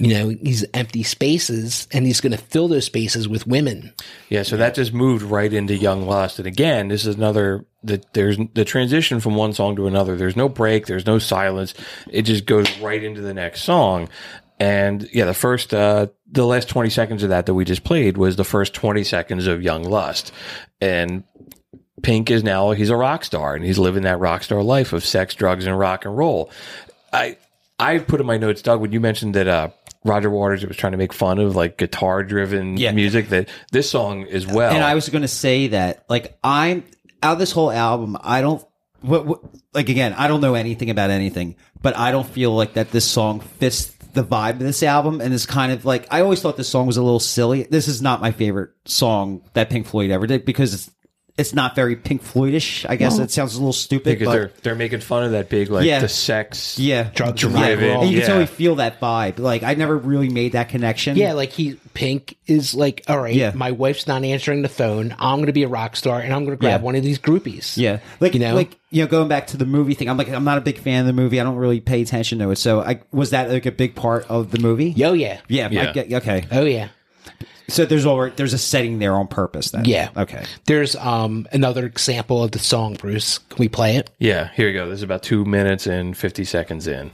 You know, these empty spaces, and he's going to fill those spaces with women. Yeah, so that just moved right into Young Lust, and again, this is another that there's the transition from one song to another. There's no break, there's no silence. It just goes right into the next song. And yeah, the first, uh, the last 20 seconds of that that we just played was the first 20 seconds of Young Lust. And Pink is now, he's a rock star and he's living that rock star life of sex, drugs, and rock and roll. I, I put in my notes, Doug, when you mentioned that, uh, Roger Waters it was trying to make fun of like guitar driven Yeah. music that this song as well. And I was going to say that, like, I'm out of this whole album. I don't, what, what, like, again, I don't know anything about anything, but I don't feel like that this song fits the vibe of this album. And it's kind of like, I always thought this song was a little silly. This is not my favorite song that Pink Floyd ever did because it's, it's not very Pink Floydish. I guess it sounds a little stupid, because but they're they're making fun of that big like Yeah. the sex yeah, Drugs and yeah. and roll. And you can Yeah. totally feel that vibe. Like, I never really made that connection. Yeah, like he Pink is like, all right, Yeah. my wife's not answering the phone. I'm going to be a rock star, and I'm going to grab Yeah. one of these groupies. Yeah, like You know? like you know, going back to the movie thing, I'm like, I'm not a big fan of the movie. I don't really pay attention to it. So, I was that like a big part of the movie? Yo, yeah, yeah, Yeah. get- okay. oh yeah. So there's already there's a setting there on purpose. Then, Yeah. okay. There's um another example of the song, Bruce. Can we play it? Yeah, here you go. This is about two minutes and fifty seconds in.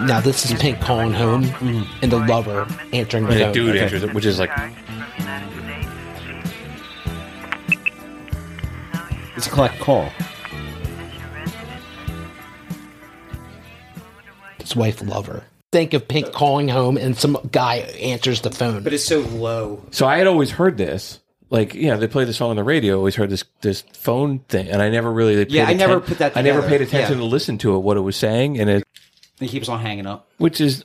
Now this is Pink calling home, and the lover answering the the phone. dude okay. answers it, which is like It's a collect call. His wife lover. Think of Pink calling home and some guy answers the phone. But it's so low. So I had always heard this. Like, you know, they play the song on the radio. Always heard this this phone thing, and I never really. Paid Yeah, I never atten- put that I never paid attention Yeah. to listen to it, what it was saying, and it, He keeps on hanging up. which is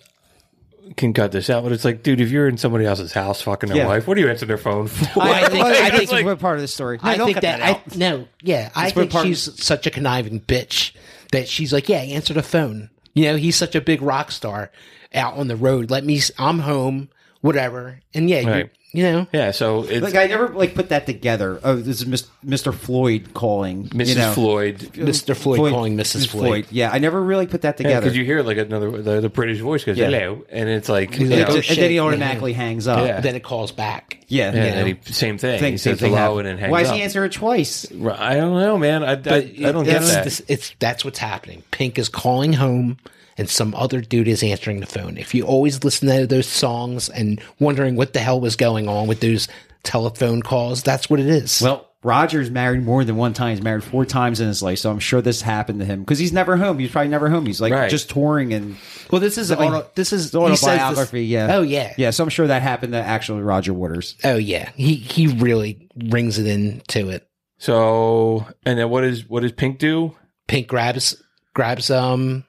can cut this out, but it's like, dude, if you're in somebody else's house fucking their Yeah. wife, what do you answer their phone for? I [laughs] think- I that's think- one part of the story. No, I don't think cut that, that, out. I, no, yeah, I That's what think part- she's such a conniving bitch that she's like, yeah, answer the phone. You know, he's such a big rock star out on the road. Let me, I'm home, whatever. And yeah, Right. You, you know, yeah, so it's like I never like put that together. Oh, this is Mr. Floyd calling Mrs. You know. Floyd. Mr. Floyd, calling Mrs. Floyd. Yeah, I never really put that together. because you hear like another the, the British voice goes Yeah. hello, and it's like, you know, and, and then he yeah. automatically hangs up. Yeah. Then it calls back. Yeah, yeah, yeah. and he, same thing. Thing- he same says thing hello happened. and then hangs Why is up. he answering it twice? I don't know, man. I, I, I don't get that. this- it's that's what's happening. Pink is calling home, and some other dude is answering the phone. If you always listen to those songs and wondering what the hell was going on with those telephone calls, that's what it is. Well, Roger's married more than one time. He's married four times in his life, so I'm sure this happened to him because he's never home. He's probably never home. He's like Right. just touring and well, this is auto, this is it's he says this- autobiography. yeah. Oh yeah. Yeah. So I'm sure that happened to actual Roger Waters. Oh yeah. He he really rings it into it. So, and then what is what does Pink do? Pink grabs grabs um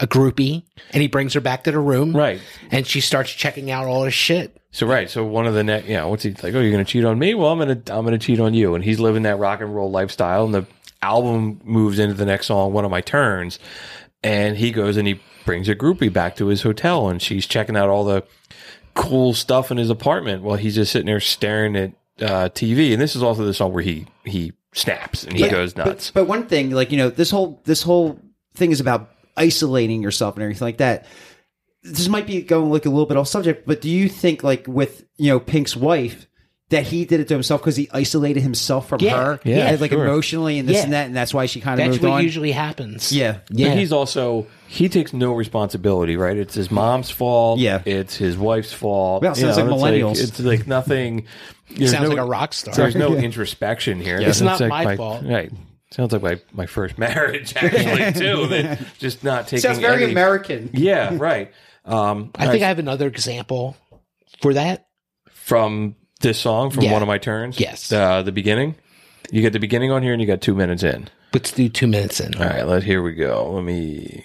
a groupie and he brings her back to the room. Right. And she starts checking out all his shit. So right. So one of the next, yeah. What's he like? Oh, you're gonna cheat on me? Well, I'm gonna I'm gonna cheat on you. And he's living that rock and roll lifestyle. And the album moves into the next song, one of my turns. And he goes and he brings a groupie back to his hotel, and she's checking out all the cool stuff in his apartment while he's just sitting there staring at uh, TV. And this is also the song where he he snaps and he goes nuts. But, but one thing, like you know, this whole this whole thing is about isolating yourself and everything like that. This might be going like a little bit off subject, but do you think like with you know Pink's wife that he did it to himself because he isolated himself from Yeah, her, yeah, and, like sure. emotionally and this Yeah. and that, and that's why she kind of That's moved what on. usually happens. Yeah. Yeah. But he's also he takes no responsibility, right? It's his mom's fault. Yeah. it's his wife's fault. Well, sounds You like it's millennials. it's like nothing. [laughs] there's Sounds no- like a rock star. There's no [laughs] introspection here. It's not like my fault. Right. Sounds like my, my first [laughs] marriage [laughs] actually too. That just not taking. Sounds very any- American. Yeah. Right. Um, I think I have another example for that. from this song from Yeah. one of my turns. Yes. Uh, the beginning. You get the beginning on here, and you got two minutes in. Let's do two minutes in. All right. Let here we go. Let me.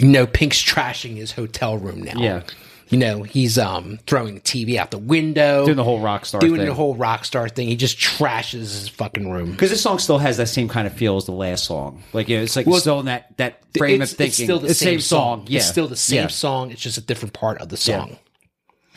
You know, Pink's trashing his hotel room now. Yeah. You know, he's um throwing the TV out the window. Doing the whole rock star doing thing. the whole rock star thing. He just trashes his fucking room. Because this song still has that same kind of feel as the last song. Like you know, it's like Well, still in that that frame it's, of thinking. it's still the It's same, song. Yeah, It's still the same Yeah. song. It's just a different part of the song.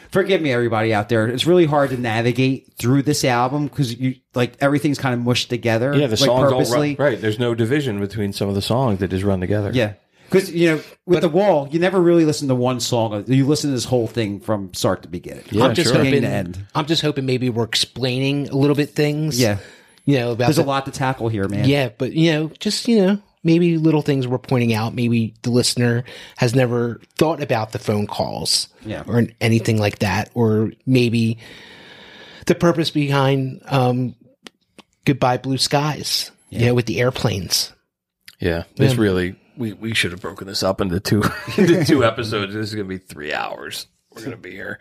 Forgive me, everybody out there. It's really hard to navigate through this album because you like everything's kind of mushed together. Yeah, the like, songs all run, right. There's no division between some of the songs that just run together. Yeah. Because you know, with the wall, you never really listen to one song. You listen to this whole thing from start to beginning. Yeah, I'm just sure. Hoping. to end. I'm just hoping maybe we're explaining a little bit things. Yeah. You know about There's the, a lot to tackle here, man. Yeah, but you know, just you know, maybe little things we're pointing out. Maybe the listener has never thought about the phone calls, Yeah. or anything like that, or maybe the purpose behind um, "Goodbye Blue Skies." You know, with the airplanes. Yeah, this Yeah. really we we should have broken this up into two [laughs] into two episodes. This is gonna be three hours. We're gonna be here,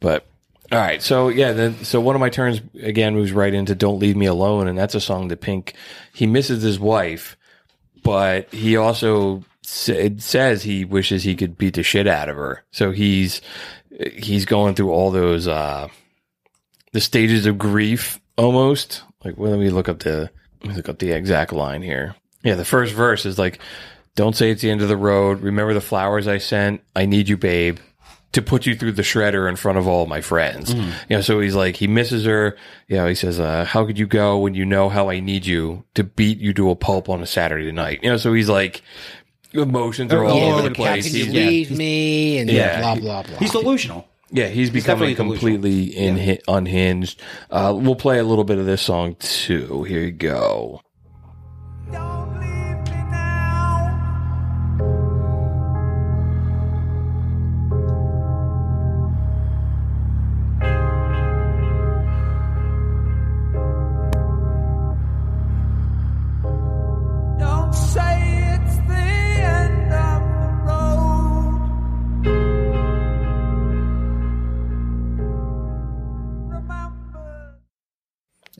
but all right. So yeah, then so one of my turns again moves right into "Don't Leave Me Alone," and that's a song that Pink he misses his wife, but he also it says he wishes he could beat the shit out of her. So he's he's going through all those uh the stages of grief almost. Like, well, let me look up the let me look up the exact line here. Yeah, the first verse is like, "Don't say it's the end of the road. Remember the flowers I sent. I need you, babe. to put you through the shredder in front of all my friends. You know, so he's like, he misses her. You know, he says, uh, how could you go when you know how I need you to beat you to a pulp on a Saturday night? You know, so he's like, emotions are all Yeah, over the like, how place. can you He's- leave me? And Yeah. blah blah blah. He's delusional. Yeah, he's becoming definitely completely inhi- unhinged. Uh, we'll play a little bit of this song too. Here you go.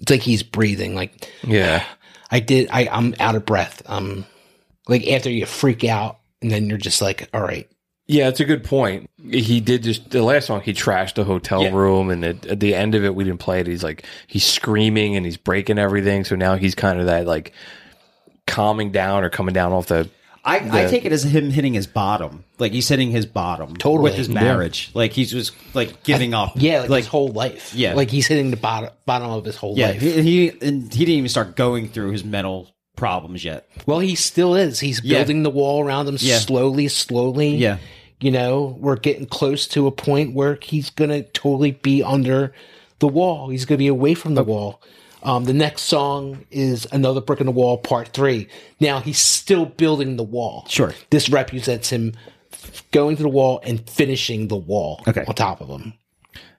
It's like he's breathing. Like Yeah, I did. I I'm out of breath. Um, like after you freak out, and then you're just like, all right. yeah, it's a good point. He did just the last song. He trashed the hotel Yeah. room, and at, at the end of it, we didn't play it. He's like he's screaming and he's breaking everything. So now he's kind of that like calming down or coming down off the. I, I take it as him hitting his bottom. Like he's hitting his bottom Totally. with his Yeah. marriage. Like he's just like giving up. Yeah, like, like his whole life. Yeah. like he's hitting the bottom bottom of his whole yeah. life. He, he and he didn't even start going through his mental problems yet. Well, he still is. He's Yeah. building the wall around him Yeah. slowly, slowly. Yeah. You know, we're getting close to a point where he's going to totally be under the wall. He's going to be away from the wall. Um, the next song is Another Brick in the Wall, Part Three. Now, he's still building the wall. Sure. This represents him going to the wall and finishing the wall Okay. on top of him.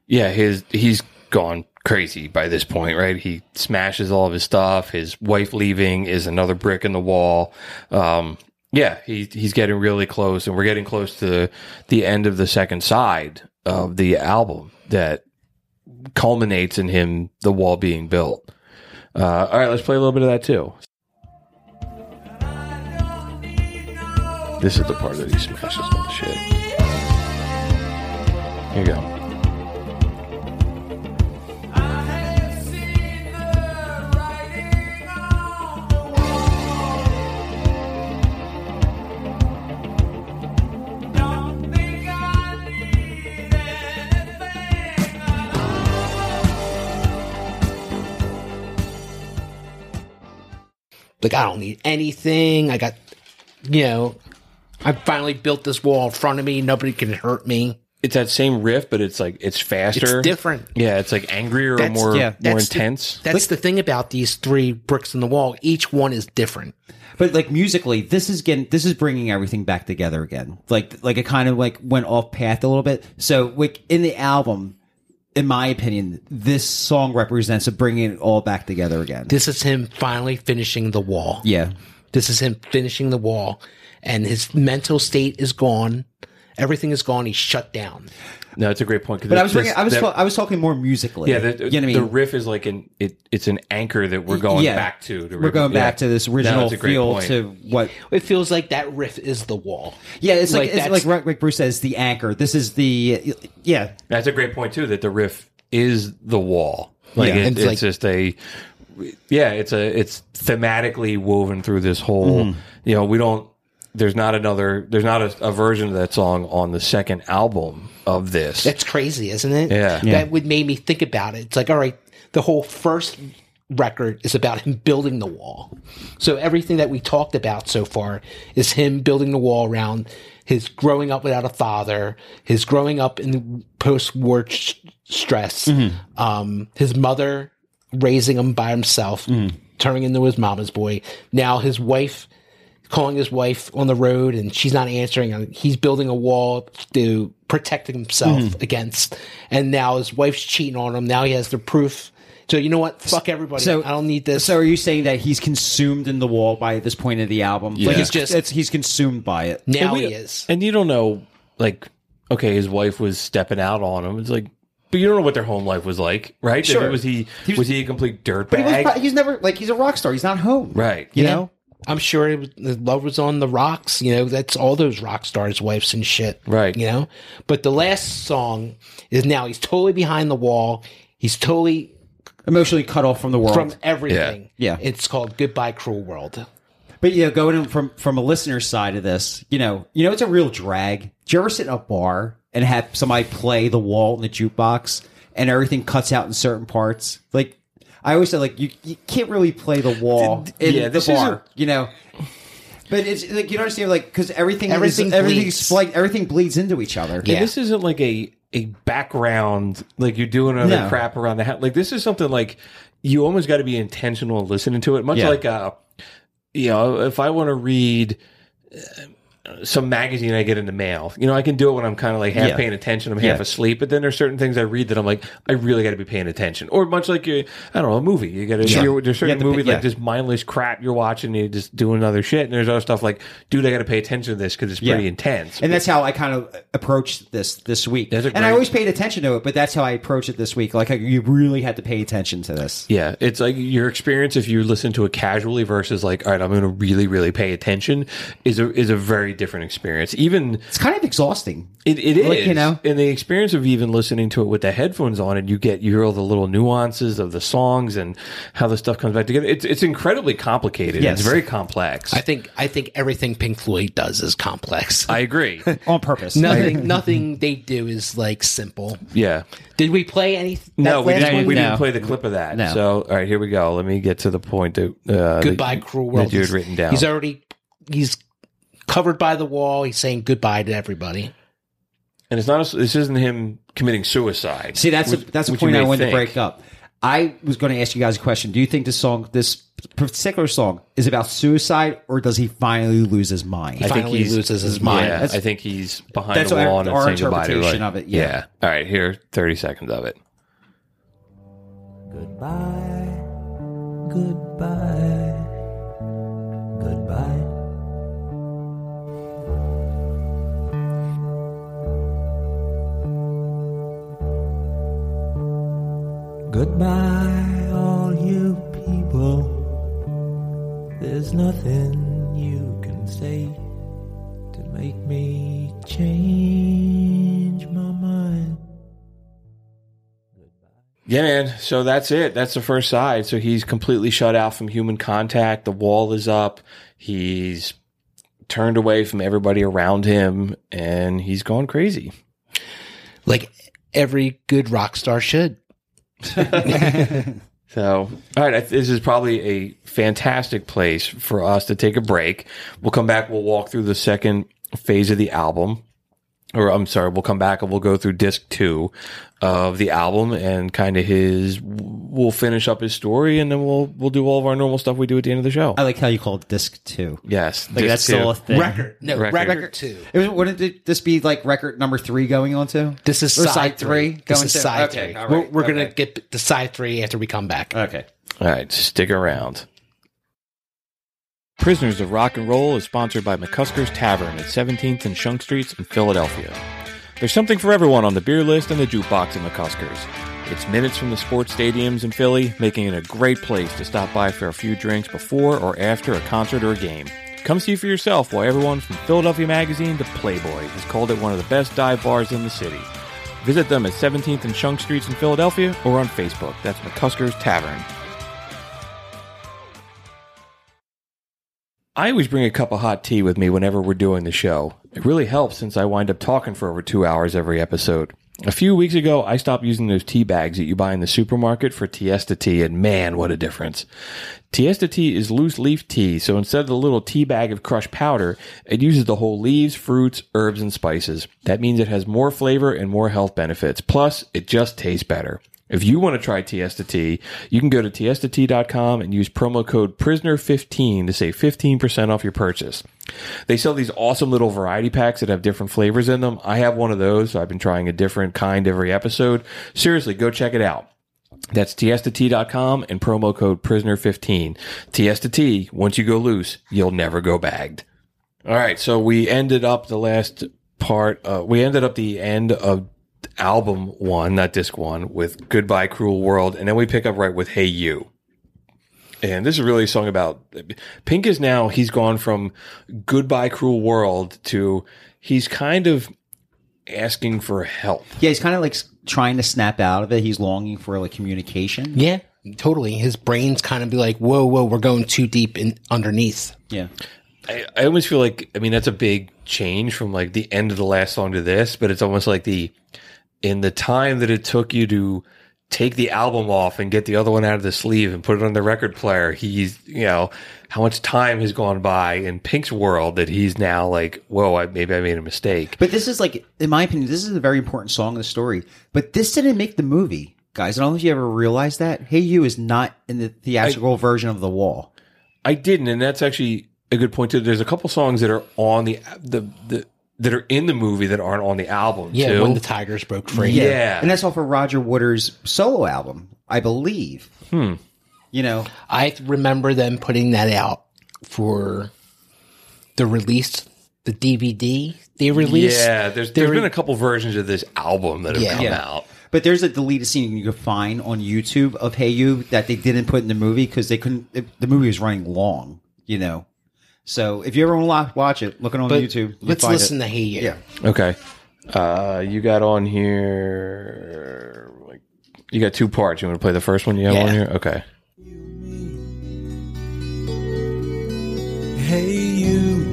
Yeah, his he's gone crazy by this point, right? He smashes all of his stuff. His wife leaving is another brick in the wall. Um, yeah, he he's getting really close, and we're getting close to the end of the second side of the album that culminates in him the wall being built. Uh, all right, let's play a little bit of that too. This is the part that he smashes all the shit. Here you go. Like, I don't need anything. I got, you know, I finally built this wall in front of me. Nobody can hurt me. it's that same riff, but it's like it's faster. It's different. Yeah, it's like angrier or more yeah, more that's the- intense. That's the thing about these three bricks in the wall. Each one is different. But like musically, this is getting this is bringing everything back together again. Like like it kind of like went off path a little bit. So like in the album, in my opinion, this song represents a bringing it all back together again. This is him finally finishing the wall. yeah. This is him finishing the wall, and his mental state is gone. Everything is gone. He's shut down. No, it's a great point. But I was this- bringing, I was that- ta- I was talking more musically. yeah, the, you know what I the mean? riff is like an it, it's an anchor that we're going Yeah. back to. to We're going yeah. back to this original that's a great feel point. to what It feels like that riff is the wall. Yeah, it's like, it's that's- like like Bruce says, the anchor. This is the yeah, That's a great point too. That the riff is the wall. Like Yeah. it- It's it's, like- just a yeah. It's a it's thematically woven through this whole. Mm-hmm. You know, we don't. There's not another. There's not a, a version of that song on the second album of this. That's crazy, isn't it? Yeah. Yeah. That would make me think about it. It's like, all right, the whole first record is about him building the wall. So everything that we talked about so far is him building the wall around his growing up without a father, his growing up in post-war sh- stress, um, his mother raising him by himself, turning into his mama's boy. Now his wife calling his wife on the road and she's not answering and he's building a wall to protect himself Mm-hmm. against and now his wife's cheating on him now he has the proof so you know what fuck everybody So- i don't need this So are you saying that he's consumed in the wall by this point of the album? Yeah. Like He's it's just- just it's, he's consumed by it. now we- he is And you don't know, like, okay, his wife was stepping out on him. It's like, but you don't know what their home life was like, right? Sure. Was he, was, he a complete dirtbag? But he was, he's never like he's a rock star. He's not home, right. You Yeah. know, i'm sure it was, the love was on the rocks you know that's all those rock stars wives and shit Right. you know but the last song is now he's totally behind the wall he's totally emotionally cut off from the world. from everything Yeah. Yeah. it's called goodbye cruel world but you know, going from from a listener's side of this, you know, you know, it's a real drag. Do you ever sit in a bar and have somebody play the wall in the jukebox and everything cuts out in certain parts. Like I always said, like you, you can't really play the wall in yeah, the this bar, isn't- you know. But it's like you don't understand, like because everything Everything is, everything bleeds. spli- everything bleeds into each other. Yeah. And this isn't like a a background like you're doing other No. crap around the house. Like this is something like you almost got to be intentional listening to it. Much Yeah. like uh, you know, if I want to read. Uh, some magazine I get in the mail. You know, I can do it when I'm kind of like half Yeah. paying attention. I'm half Yeah. asleep, but then there's certain things I read that I'm like, I really got to be paying attention. Or much like you, I don't know, a movie. You got to. Yeah. There's certain movies pay- like just mindless crap you're watching. And you're just doing other shit, and there's other stuff like, dude, I got to pay attention to this because it's pretty intense. And that's how I kind of approached this this week. And I always paid attention to it, but that's how I approached it this week. Like you really had to pay attention to this. Yeah, it's like your experience if you listen to it casually versus like, all right, I'm going to really, really pay attention is a is a very different experience. Even It's kind of exhausting. it, it is, Like, you know? and the experience of even listening to it with the headphones on, and you get you hear all the little nuances of the songs and how the stuff comes back together. It's it's incredibly complicated. Yes. It's very complex. I think I think everything Pink Floyd does is complex. I agree. [laughs] [laughs] on purpose. nothing nothing they do is like simple. yeah. Did we play any? No, we didn't. We No. didn't play the clip of that. No. So, all right, here we go. Let me get to the point that uh, Goodbye, that, cruel world. that you had written down. He's already he's covered by the wall. He's saying goodbye to everybody. and it's not. A, this isn't him committing suicide. See, that's a, that's a point I may wanted think. to break up. I was going to ask you guys a question. Do you think this song, this particular song, is about suicide, or does he finally lose his mind? He I think he loses his mind. Yeah, I think he's behind that's the our- wall and our saying goodbye to interpretation everybody. of it, yeah. All right, here, thirty seconds of it. Goodbye, goodbye, goodbye. Goodbye, all you people. There's nothing you can say to make me change my mind. Yeah, man. So that's it. That's the first side. So he's completely shut out from human contact. The wall is up. He's turned away from everybody around him, and he's gone crazy. Like every good rock star should. [laughs] So, all right, this is probably a fantastic place for us to take a break. We'll come back. We'll walk through the second phase of the album, or I'm sorry, we'll come back and we'll go through disc two of the album and kind of his. We'll finish up his story, and then we'll we'll do all of our normal stuff we do at the end of the show. I like how you call it disc two. yes, Like disc that's two. still a thing. Record, No, Record. record, two. It was, wouldn't it- this be like record number three going on to? This is Or side, three. This going is to? side okay, three. all We're, we're gonna get the side three after we come back. Okay. All right, stick around. Prisoners of Rock and Roll is sponsored by McCusker's Tavern at 17th and Shunk Streets in Philadelphia. There's something for everyone on the beer list and the jukebox at McCusker's. It's minutes from the sports stadiums in Philly, making it a great place to stop by for a few drinks before or after a concert or a game. Come see for yourself why everyone from Philadelphia Magazine to Playboy has called it one of the best dive bars in the city. Visit them at 17th and Shunk Streets in Philadelphia or on Facebook. That's McCusker's Tavern. I always bring a cup of hot tea with me whenever we're doing the show. It really helps since I wind up talking for over two hours every episode. A few weeks ago, I stopped using those tea bags that you buy in the supermarket for Tiesta tea, and man, what a difference. Tiesta tea is loose leaf tea, so instead of the little tea bag of crushed powder, it uses the whole leaves, fruits, herbs, and spices. That means it has more flavor and more health benefits. Plus, it just tastes better. If you want to try Tea, you can go to tiestatea.com and use promo code PRISONER15 to save 15% off your purchase. They sell these awesome little variety packs that have different flavors in them. I have one of those, so I've been trying a different kind every episode. Seriously, go check it out. That's tiestatea.com and promo code PRISONER15. Tiesta Tea, once you go loose, you'll never go bagged. All right, so we ended up the last part, uh, we ended up the end of album one, not disc one, with Goodbye Cruel World, and then we pick up right with Hey You. And this is really a song about Pink is now, he's gone from Goodbye Cruel World to he's kind of asking for help. Yeah, he's kind of like trying to snap out of it. He's longing for like communication. Yeah, totally. His brain's kind of be like, whoa, whoa, we're going too deep in underneath. Yeah. I, I almost feel like I mean that's a big change from like the end of the last song to this, but it's almost like the in the time that it took you to take the album off and get the other one out of the sleeve and put it on the record player. He's you know how much time has gone by in Pink's world that he's now like, whoa, I, maybe I made a mistake. But this is like, in my opinion, this is a very important song in the story. But this didn't make the movie, guys. I don't know if you ever realized that. Hey You is not in the theatrical version of The Wall. I didn't, and that's actually a good point too. There's a couple songs that are on the the the that are in the movie that aren't on the album. Yeah, too. when the Tigers broke free. Yeah. And that's off of Roger Waters' solo album, I believe. Hmm. You know, I remember them putting that out for the release, the DVD they released. Yeah, there's They there's were- been a couple versions of this album that have Yeah. come Yeah. out. But there's a deleted scene you can find on YouTube of Hey You that they didn't put in the movie because they couldn't. It, the movie was running long, you know. So if you ever want to watch it, look it on But YouTube. you'll let's find listen it. to Hey You. Yeah. Okay. Uh, you got on here. Like, you got two parts. You want to play the first one? You have Yeah. on here. Okay. Hey, you,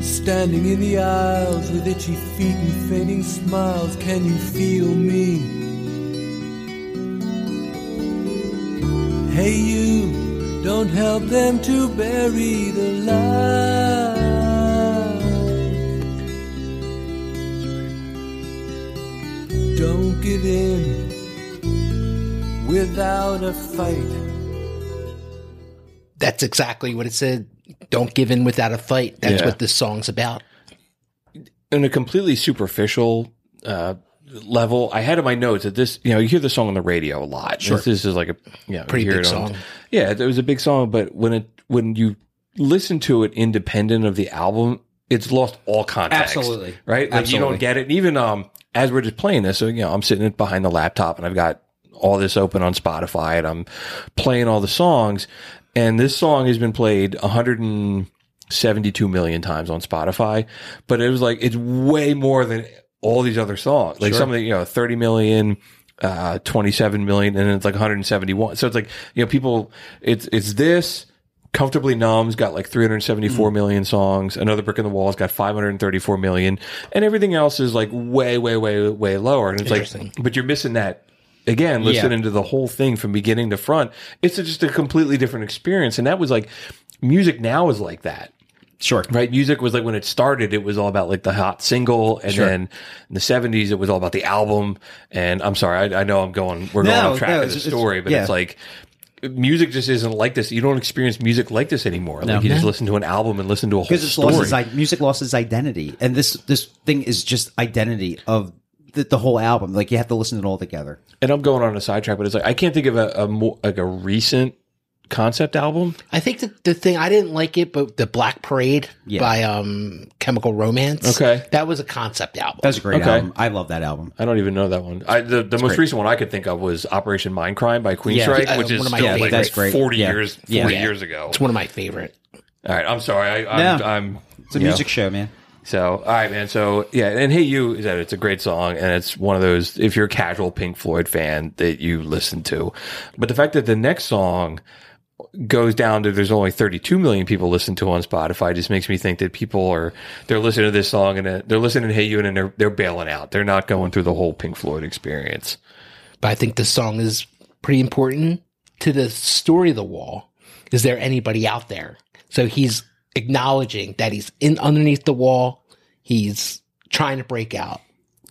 standing in the aisles with itchy feet and fading smiles, can you feel me? Hey, you, don't help them to bury the light. Don't give in without a fight. That's exactly what it said. Don't give in without a fight. That's Yeah. what this song's about. in a completely superficial uh, level, I had in my notes that this, you know, you hear the song on the radio a lot. Sure. This, this is like a, Pretty big on- song. yeah, it was a big song, but when it, when you listen to it independent of the album, it's lost all context. Absolutely. Right? Like you don't get it. And even, um, as we're just playing this, so, you know, I'm sitting behind the laptop and I've got all this open on Spotify and I'm playing all the songs. And this song has been played 172 million times on Spotify, but it was like, it's way more than all these other songs. Like some of the, you know, 30 million, uh, 27 million, and it's like 171. So it's like, you know, people, it's, it's this, Comfortably Numb's got like 374 million songs. Another Brick in the Wall's got 534 million. And everything else is like way, way, way, way lower. And it's like, but you're missing that. Again, listening to the whole thing from beginning to front, it's just a completely different experience. And that was like, music now is like that Sure. right? Music was like when it started, it was all about like the hot single, and then in the seventies, it was all about the album. And I'm sorry, I, I know I'm going, we're going No, off track no, of the story, but yeah. it's like music just isn't like this. You don't experience music like this anymore. Like you just listen to an album and listen to a whole because it's story. lost its music lost its identity, and this this thing is just identity of the, the whole album. Like you have to listen to it all together. and I'm going on a sidetrack, but it's like I can't think of a, a more like a recent concept album. I think the, the thing I didn't like it, but the Black Parade Yeah. by um Chemical Romance. Okay. that was a concept album. That's a great Okay. album. I love that album. I don't even know that one. I, the the most recent one I could think of was Operation Mindcrime by Queensryche, Yeah, which uh, is one of my still favorites. like That's great. 40 Yeah. years 40 Yeah. years ago. it's one of my favorite. All right, I'm sorry. I, I'm, No. I'm It's a you know. music show, man. So, all right, man. So, yeah, and Hey You is that it's a great song, and it's one of those if you're a casual Pink Floyd fan that you listen to. But the fact that the next song goes down to there's only 32 million people listen to on Spotify just makes me think that people are they're listening to this song and uh, they're listening to Hey You and they're they're bailing out. They're not going through the whole Pink Floyd experience. But I think this song is pretty important to the story of the wall. Is there anybody out there? So he's acknowledging that he's in underneath the wall. He's trying to break out.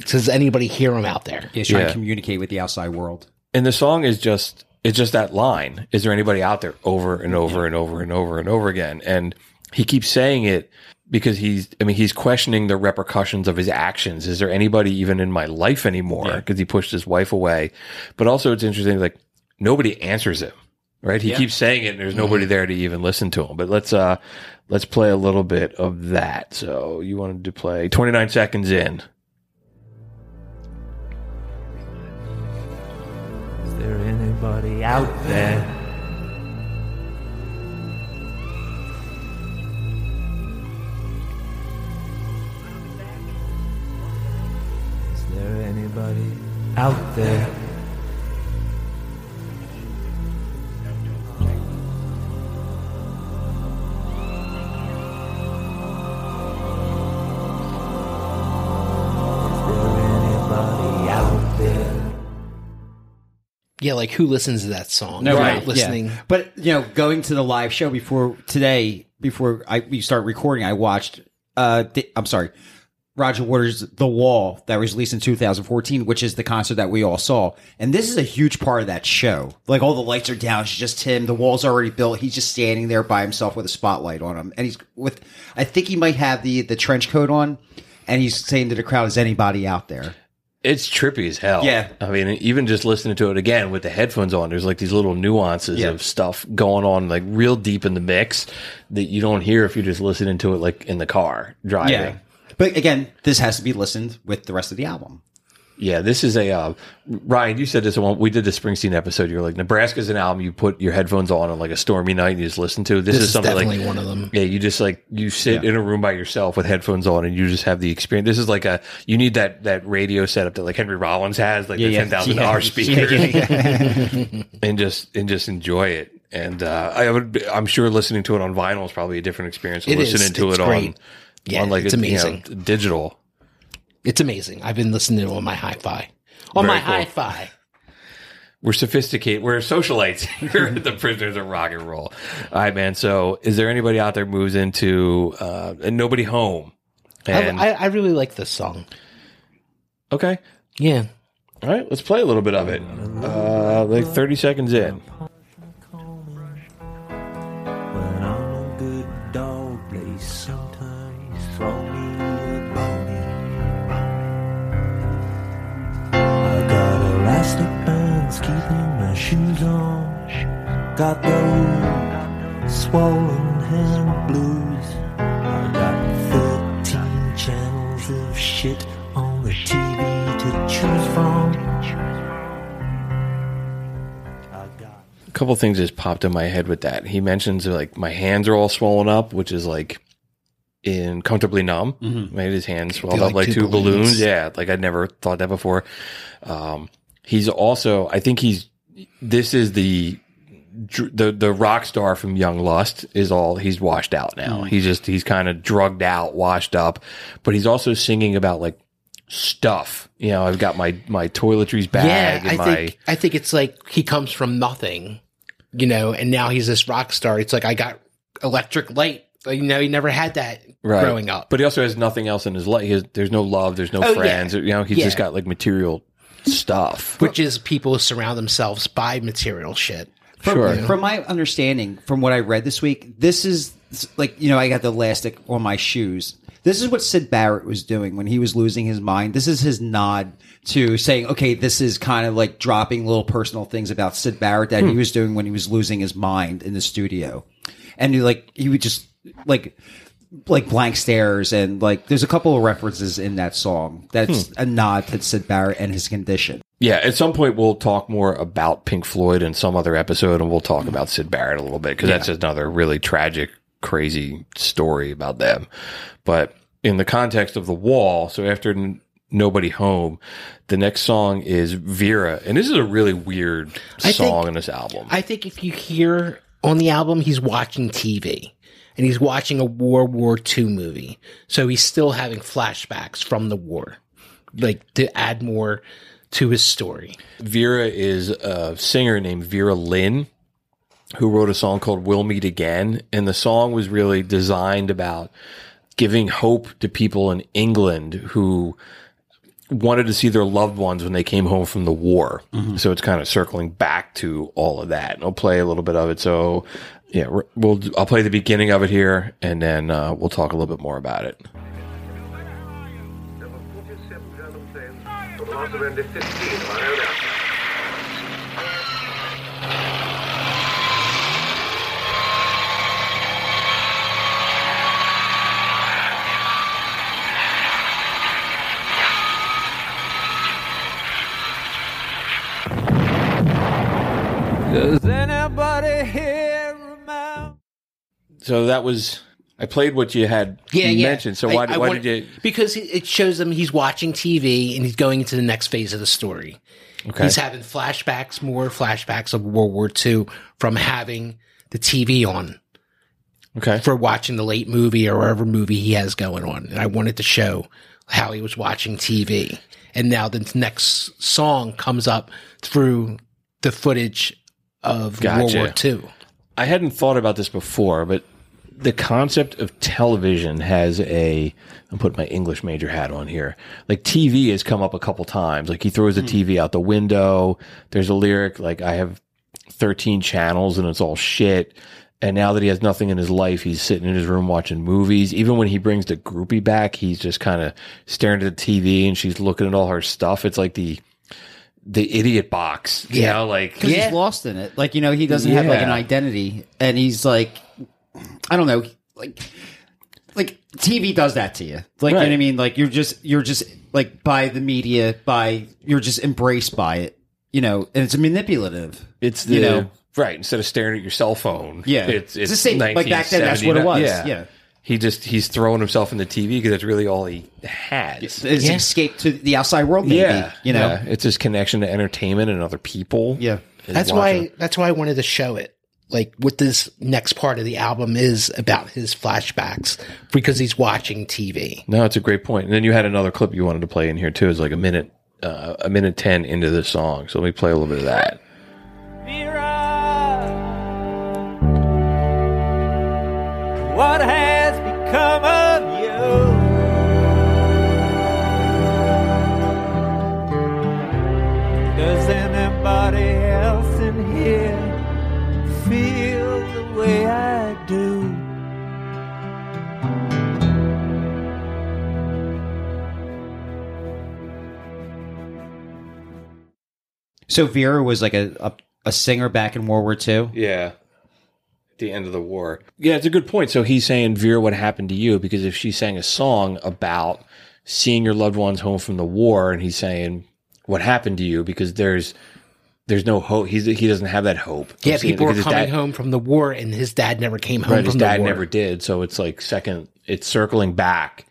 Does anybody hear him out there? He's trying Yeah. to communicate with the outside world. And the song is just it's just that line. Is there anybody out there over and over and over and over and over again? And he keeps saying it because he's I mean he's questioning the repercussions of his actions. Is there anybody even in my life anymore? Because he pushed his wife away. But also it's interesting like nobody answers him. Right? He keeps saying it and there's nobody there to even listen to him. But let's uh let's play a little bit of that. So you wanted to play 29 seconds in. Is there anybody out there? Is there anybody out there? Yeah, like who listens to that song? No, right. listening. Yeah. But you know, going to the live show before today, before I we start recording, I watched. Uh, the, I'm sorry, Roger Waters' "The Wall" that was released in 2014, which is the concert that we all saw, and this is a huge part of that show. Like all the lights are down, it's just him. The wall's already built. He's just standing there by himself with a spotlight on him, and he's with. I think he might have the the trench coat on, and he's saying to the crowd, "Is anybody out there?" It's trippy as hell. Yeah. I mean, even just listening to it again with the headphones on, there's like these little nuances Yeah. of stuff going on, like real deep in the mix that you don't hear if you're just listening to it like in the car driving. Yeah. But again, this has to be listened with the rest of the album. Yeah, this is a uh, Ryan. You said this one. We did the Springsteen episode. You're like Nebraska's an album you put your headphones on on like a stormy night and you just listen to. This, This is is something definitely like one of them. Yeah, you just like you sit in a room by yourself with headphones on and you just have the experience. This is like a you need that that radio setup that like Henry Rollins has, like the ten thousand [laughs] Yeah. dollar speakers, Yeah, yeah, yeah. [laughs] and just and just enjoy it. And uh, I would, be- I'm sure listening to it on vinyl is probably a different experience than It is. listening to It's it great. on Yeah, on like it's a, you know, digital. It's amazing. I've been listening to it on my hi-fi. On Very my cool. hi-fi. We're sophisticated. We're socialites [laughs] here at the Prisoners of Rock and Roll. All right, man. So, is there anybody out there moves into uh, and nobody home? And I, I, I really like this song. okay, Yeah. all right. Let's play a little bit of it. Uh, like thirty seconds in. Got those swollen hand blues. I got 13 channels of shit on the TV to choose from. A couple things just popped in my head with that. He mentions like my hands are all swollen up, which is like in comfortably numb. Made his hands swelled Feel up like like two two balloons. balloons. Yeah, like I'd never thought that before. Um, he's also, I think he's. This is the dr- the the rock star from Young Lust is all he's washed out now. Mm. He's just he's kind of drugged out, washed up, but he's also singing about like stuff. You know, I've got my my toiletries bag yeah, I my think I think it's like he comes from nothing, you know, and now he's this rock star. It's like I got electric light. Like, you know, he never had that growing up. But he also has nothing else in his life. He has, there's no love. There's no Oh, yeah. friends. You know, he's Yeah. just got like material stuff. which is people surround themselves by material shit. From, Sure. from my understanding, from what I read this week, this is like you know I got the elastic on my shoes. This is what Syd Barrett was doing when he was losing his mind. This is his nod to saying, okay, this is kind of like dropping little personal things about Syd Barrett that he hmm. was doing when he was losing his mind in the studio, and he like he would just like like blank stares and like there's a couple of references in that song that's hmm. a nod to Syd Barrett and his condition. Yeah, at some point we'll talk more about Pink Floyd in some other episode, and we'll talk hmm. about Syd Barrett a little bit because that's another really tragic, crazy story about them. But in the context of the Wall, so after N- Nobody Home, the next song is Vera, and this is a really weird I song think- in this album. I think if you hear on the album, he's watching TV and he's watching a World War II movie. So he's still having flashbacks from the war, like to add more to his story. Vera is a singer named Vera Lynn who wrote a song called We'll Meet Again. And the song was really designed about giving hope to people in England who wanted to see their loved ones when they came home from the war. Mm-hmm. So it's kind of circling back to all of that. And I'll play a little bit of it. So yeah, we'll, I'll play the beginning of it here and then uh, we'll talk a little bit more about it. Does anybody remember? So that was, I played what you had Yeah, yeah. mentioned. So why, I why want- did you? Because it- it shows him he's watching TV and he's going into the next phase of the story. Okay. He's having flashbacks, more flashbacks of World War II from having the TV on Okay. for watching the late movie or whatever movie he has going on. And I wanted to show how he was watching TV. And now the next song comes up through the footage of Gotcha. World War II. I hadn't thought about this before, but the concept of television has a. I'm putting my English major hat on here. Like TV has come up a couple times. Like he throws the hmm. TV out the window. There's a lyric like I have 13 channels and it's all shit. And now that he has nothing in his life, he's sitting in his room watching movies. Even when he brings the groupie back, he's just kind of staring at the TV and she's looking at all her stuff. It's like the the idiot box, you Yeah. know, like because he's lost in it. Like you know, he doesn't have like an identity, and he's like, I don't know, like like TV does that to you. Like you know what I mean? Like you're just you're just like by the media, by you're just embraced by it. You know, and it's manipulative. It's the you know, right instead of staring at your cell phone. Yeah. it's It's it's, the same- like back then, that's what it was. Yeah. he just he's throwing himself in the TV because that's really all he has. it's Yeah. escape to the outside world. Maybe, yeah, you know. Yeah. it's his connection to entertainment and other people. Yeah. That's watching- why. That's why I wanted to show it. Like what this next part of the album is about his flashbacks because he's watching TV. No, it's a great point. And then you had another clip you wanted to play in here too. It's like a minute, uh, a minute ten into the song. So let me play a little bit of that. So Vera was like a, a a singer back in World War II. Yeah. At the end of the war. Yeah, it's a good point. So he's saying, Vera, what happened to you? Because if she sang a song about seeing your loved ones home from the war, and he's saying, what happened to you? Because there's there's no hope. He's he doesn't have that hope. of Yeah, seeing- people were coming dad- home from the war, and his dad never came home Right, from his dad never did. So it's like second. It's circling back,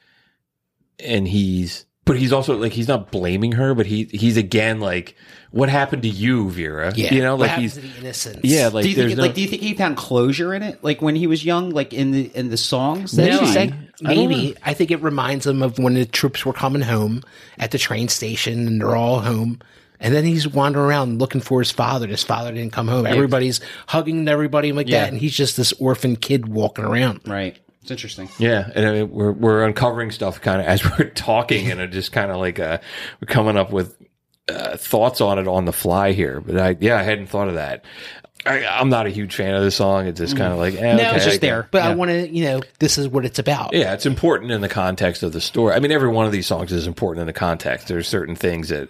and he's but he's also like he's not blaming her, but he he's again like, what happened to you, Vera? Yeah, you know, what like he's to the innocence. yeah, like do you there's think no, like do you think he found closure in it? Like when he was young, like in the in the songs that No, she sang? maybe. I, think it reminds him of when the troops were coming home at the train station, and they're all home. And then he's wandering around looking for his father. and His father didn't come home. Everybody's hugging everybody like Yeah. that, and he's just this orphan kid walking around. Right. It's interesting. Yeah, and I mean, we're we're uncovering stuff kind of as [laughs] we're talking, and it just kind of like uh, we're coming up with uh, thoughts on it on the fly here. But I yeah, I hadn't thought of that. I, I'm not a huge fan of the song. It's just kind of like eh, No, okay, it's just there. But I want to, you know, this is what it's about. Yeah, it's important in the context of the story. I mean, every one of these songs is important in the context. There's certain things that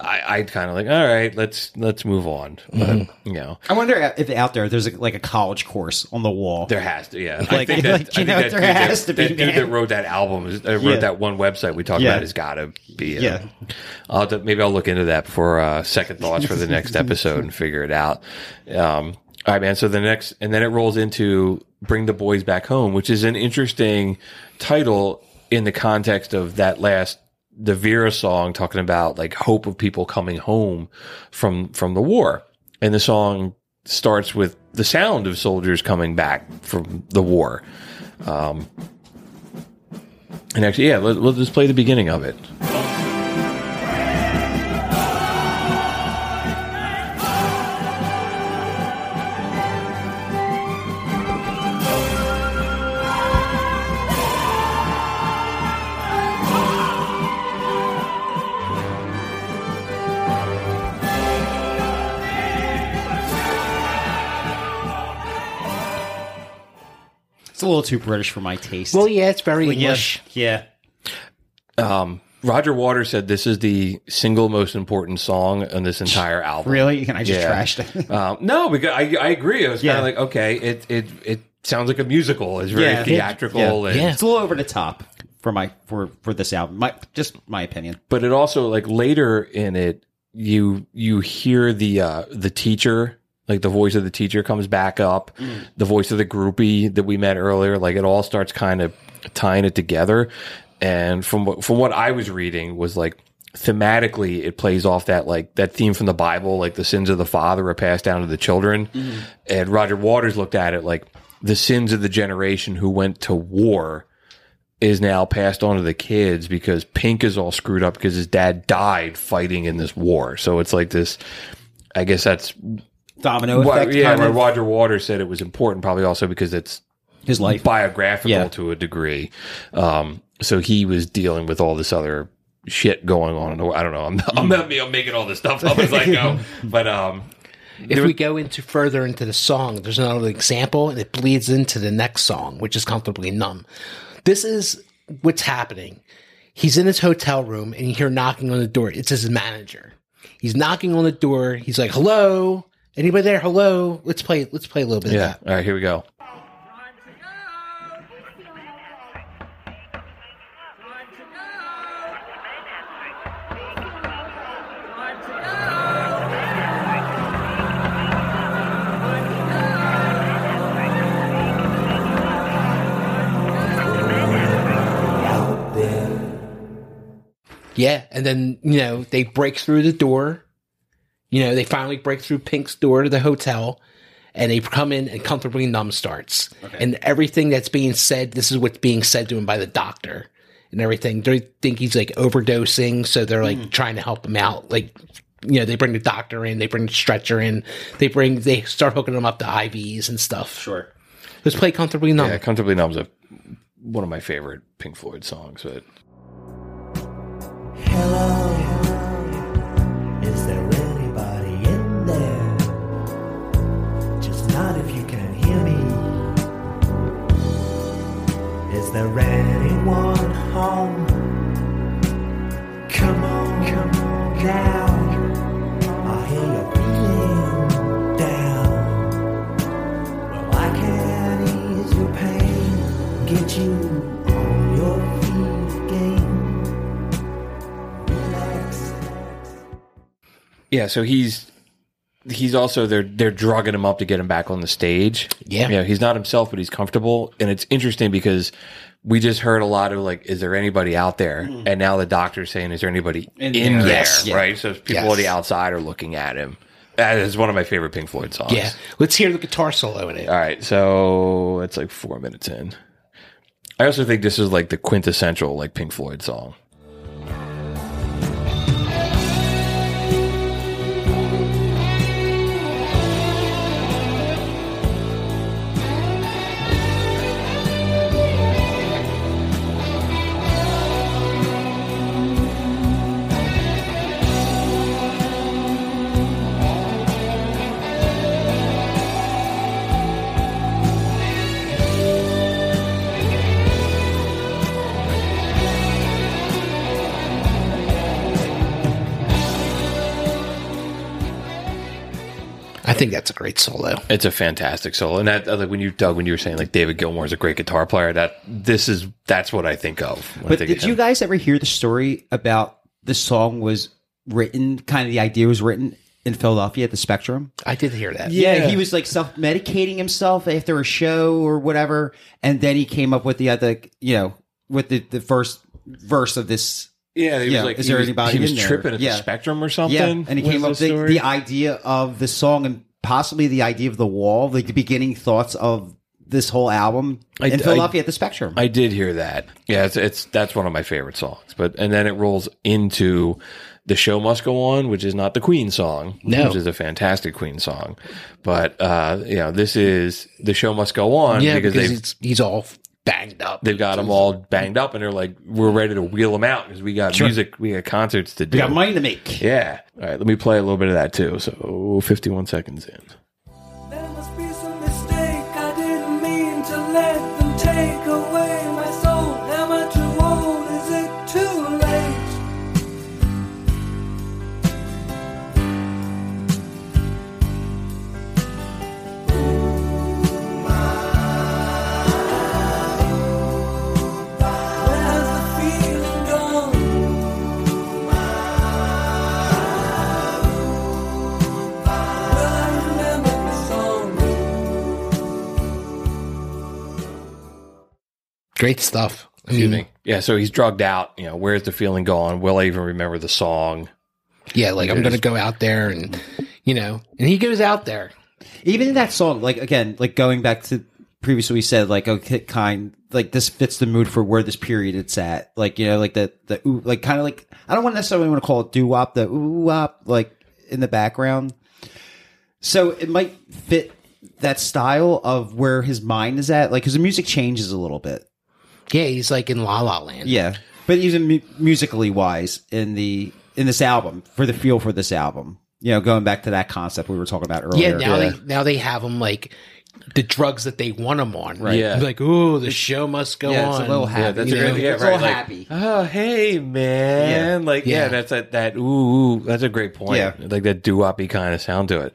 I, I kind of like. All right, let's let's move on. But Mm-hmm. you know, I wonder if out there there's a, like a college course on the wall. there has to. Yeah, Like- [laughs] like, you know, there dude has that, to be, that dude that wrote that album, is- uh, wrote Yeah. that one website we talked Yeah. about, has got to be. Uh, Yeah. I'll to, maybe I'll look into that before uh, second thoughts for the next [laughs] episode and figure it out. Um, all right, man. So the next, and then it rolls into "Bring the Boys Back Home," which is an interesting title in the context of that last the Vera song talking about like hope of people coming home from from the war, and the song starts with the sound of soldiers coming back from the war. Um, and actually, yeah, let, let's just play the beginning of it. Little too British for my taste. Well, yeah, it's very Well, yeah. English. Yeah. Um, Roger Waters said this is the single most important song on this entire album. Really? And I just Yeah. trashed it. [laughs] Um, no, because I, I agree. It was Yeah. kind of like okay, it it it sounds like a musical. It's very Yeah. theatrical, Yeah. and, Yeah. It's a little over the top for my for for this album. My just my opinion. but it also like later in it, you you hear the uh, the teacher. Like the voice of the teacher comes back up, mm. the voice of the groupie that we met earlier. Like it all starts kind of tying it together. And from what from what I was reading was like thematically it plays off that like that theme from the Bible, like the sins of the father are passed down to the children. Mm-hmm. And Roger Waters looked at it like the sins of the generation who went to war is now passed on to the kids because Pink is all screwed up because his dad died fighting in this war. So it's like this I guess that's Domino why, effect. yeah. kind Where of. Roger Waters said it was important, probably also because it's his life. biographical Yeah. to a degree. Um, so he was dealing with all this other shit going on. I don't know. I'm, [laughs] I'm, not- I'm making all this stuff up as I go, [laughs] but um, If we go into further into the song, there's another example, and it bleeds into the next song, which is comfortably numb. This is what's happening. He's in his hotel room, and you hear knocking on the door. It's his manager. He's knocking on the door. He's like, "Hello, anybody there? Hello." Let's play. Let's play a little bit yeah. of that. All right, here we go. Yeah, and then you know they break through the door. You know they finally break through Pink's door to the hotel, and they come in and comfortably numb starts. And everything that's being said, this is what's being said to him by the doctor and everything. They think he's like overdosing, so they're like hmm. trying to help him out. Like you know they bring the doctor in, they bring the stretcher in, they bring they start hooking him up to IVs and stuff. Sure. Let's play comfortably numb. Yeah, comfortably numb's a one of my favorite Pink Floyd songs. But Hello, yeah, so he's he's also they're they're drugging him up to get him back on the stage. Yeah. yeah, he's not himself, but he's comfortable, and it's interesting because we just heard a lot of like, is there anybody out there? Mm-hmm. And now the doctor's saying, is there anybody in, In there? there. Yes. Yeah. Right. So people Yes. on the outside are looking at him. That is one of my favorite Pink Floyd songs. Yeah, let's hear the guitar solo in it. All right, so it's like four minutes in. I also think this is like the quintessential like Pink Floyd song. Think that's a great solo. It's a fantastic solo, and that like when you Doug when you were saying like David Gilmour is a great guitar player. That this is that's what I think of. When But think did of you guys ever hear the story about the song was written? Kind of the idea was written in Philadelphia at the Spectrum. I did hear that. Yeah, he was like self medicating himself after a show or whatever, and then he came up with the other, you know, with the the first verse of this. Yeah, he Yeah, was like, is he there was, anybody he was in there? tripping at Yeah. the Spectrum or something. Yeah, and he was came up with the the, the idea of the song and possibly the idea of the wall, like the beginning thoughts of this whole album I- in I- Philadelphia at the Spectrum. I did hear that. Yeah, it's, it's that's one of my favorite songs. But and then it rolls into the show must go on, which is not the Queen song, No. which is a fantastic Queen song. But uh, you know, this is the show must go on Yeah, because because, he's, he's all banged up. they've got them all banged up, and they're like, we're ready to wheel them out because we got music, we got concerts to do. we got money to make. Yeah. All right, let me play a little bit of that too. So 51 seconds in. There Great stuff. I Excuse mean, me. Yeah, so he's drugged out. You know, where's the feeling gone? Will I even remember the song? yeah, like I'm going to go out there and, you know, and he goes out there. Even in that song, like again, like going back to previously we said, like okay, kind, like this fits the mood for where this period it's at. Like you know, like the the ooh, like kind of like I don't want necessarily want to call it doo wop, the ooh wop, like in the background. So it might fit that style of where his mind is at, like because the music changes a little bit. Yeah, he's like in La La Land. Yeah, but even mu- musically wise in the in this album for the feel for this album, you know, going back to that concept we were talking about earlier. Yeah, earlier. now they now they have him like the drugs that they want him on. Right. Yeah. Like, oh, the show must go Yeah, on. it's a little happy. Yeah, that's you a great, yeah, It's right. all like, happy. Oh, hey, man. Like, yeah, Yeah. that's that, that, ooh, ooh, that's a great point. Yeah. Like that doo woppy kind of sound to it.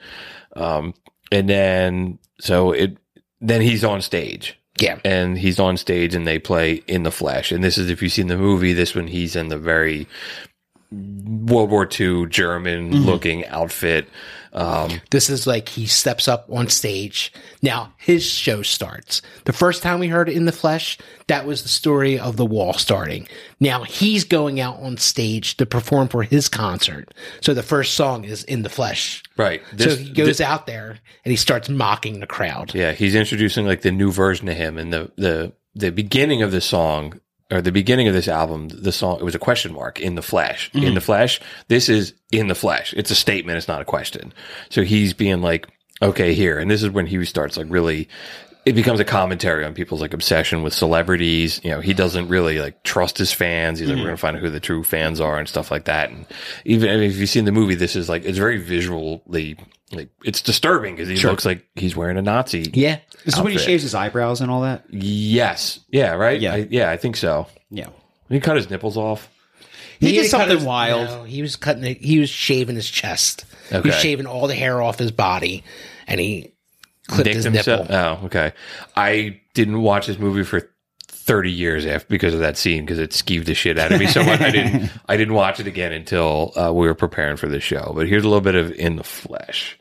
Um, and then, so it, then he's on stage. Yeah. And he's on stage and they play in the flesh. And this is, if you've seen the movie, this one, he's in the very World War II German Mm-hmm. looking outfit. Um, This is like he steps up on stage. Now his show starts. The first time we heard it in the flesh, that was the story of the wall starting. Now he's going out on stage to perform for his concert. So the first song is in the flesh. right. so he goes this- out there and he starts mocking the crowd. Yeah, he's introducing like the new version of him, and the the the beginning of the song or the beginning of this album, the song it was a question mark in the flesh. In mm-hmm. the flesh, this is in the flesh. It's a statement. It's not a question. So he's being like, okay, here, and this is when he starts like really. It becomes a commentary on people's like obsession with celebrities. You know, he doesn't really like trust his fans. He's like, we're mm-hmm. gonna find out who the true fans are and stuff like that. And even I mean, if you've seen the movie, this is like it's very visually like it's disturbing because he looks like he's wearing a Nazi Yeah. This is when he shaves his eyebrows and all that. Yes. Yeah. Right. Yeah. I, yeah. I think so. Yeah, He cut his nipples off. he, did something his- wild. no, he was cutting it. He was shaving his chest. He was shaving all the hair off his body, and he clipped Nicked his himself. nipple. Oh, okay. I didn't watch this movie for thirty years after because of that scene because it skeeved the shit out of me so much. I didn't. [laughs] I didn't watch it again until uh, we were preparing for the show. But here's a little bit of in the flesh.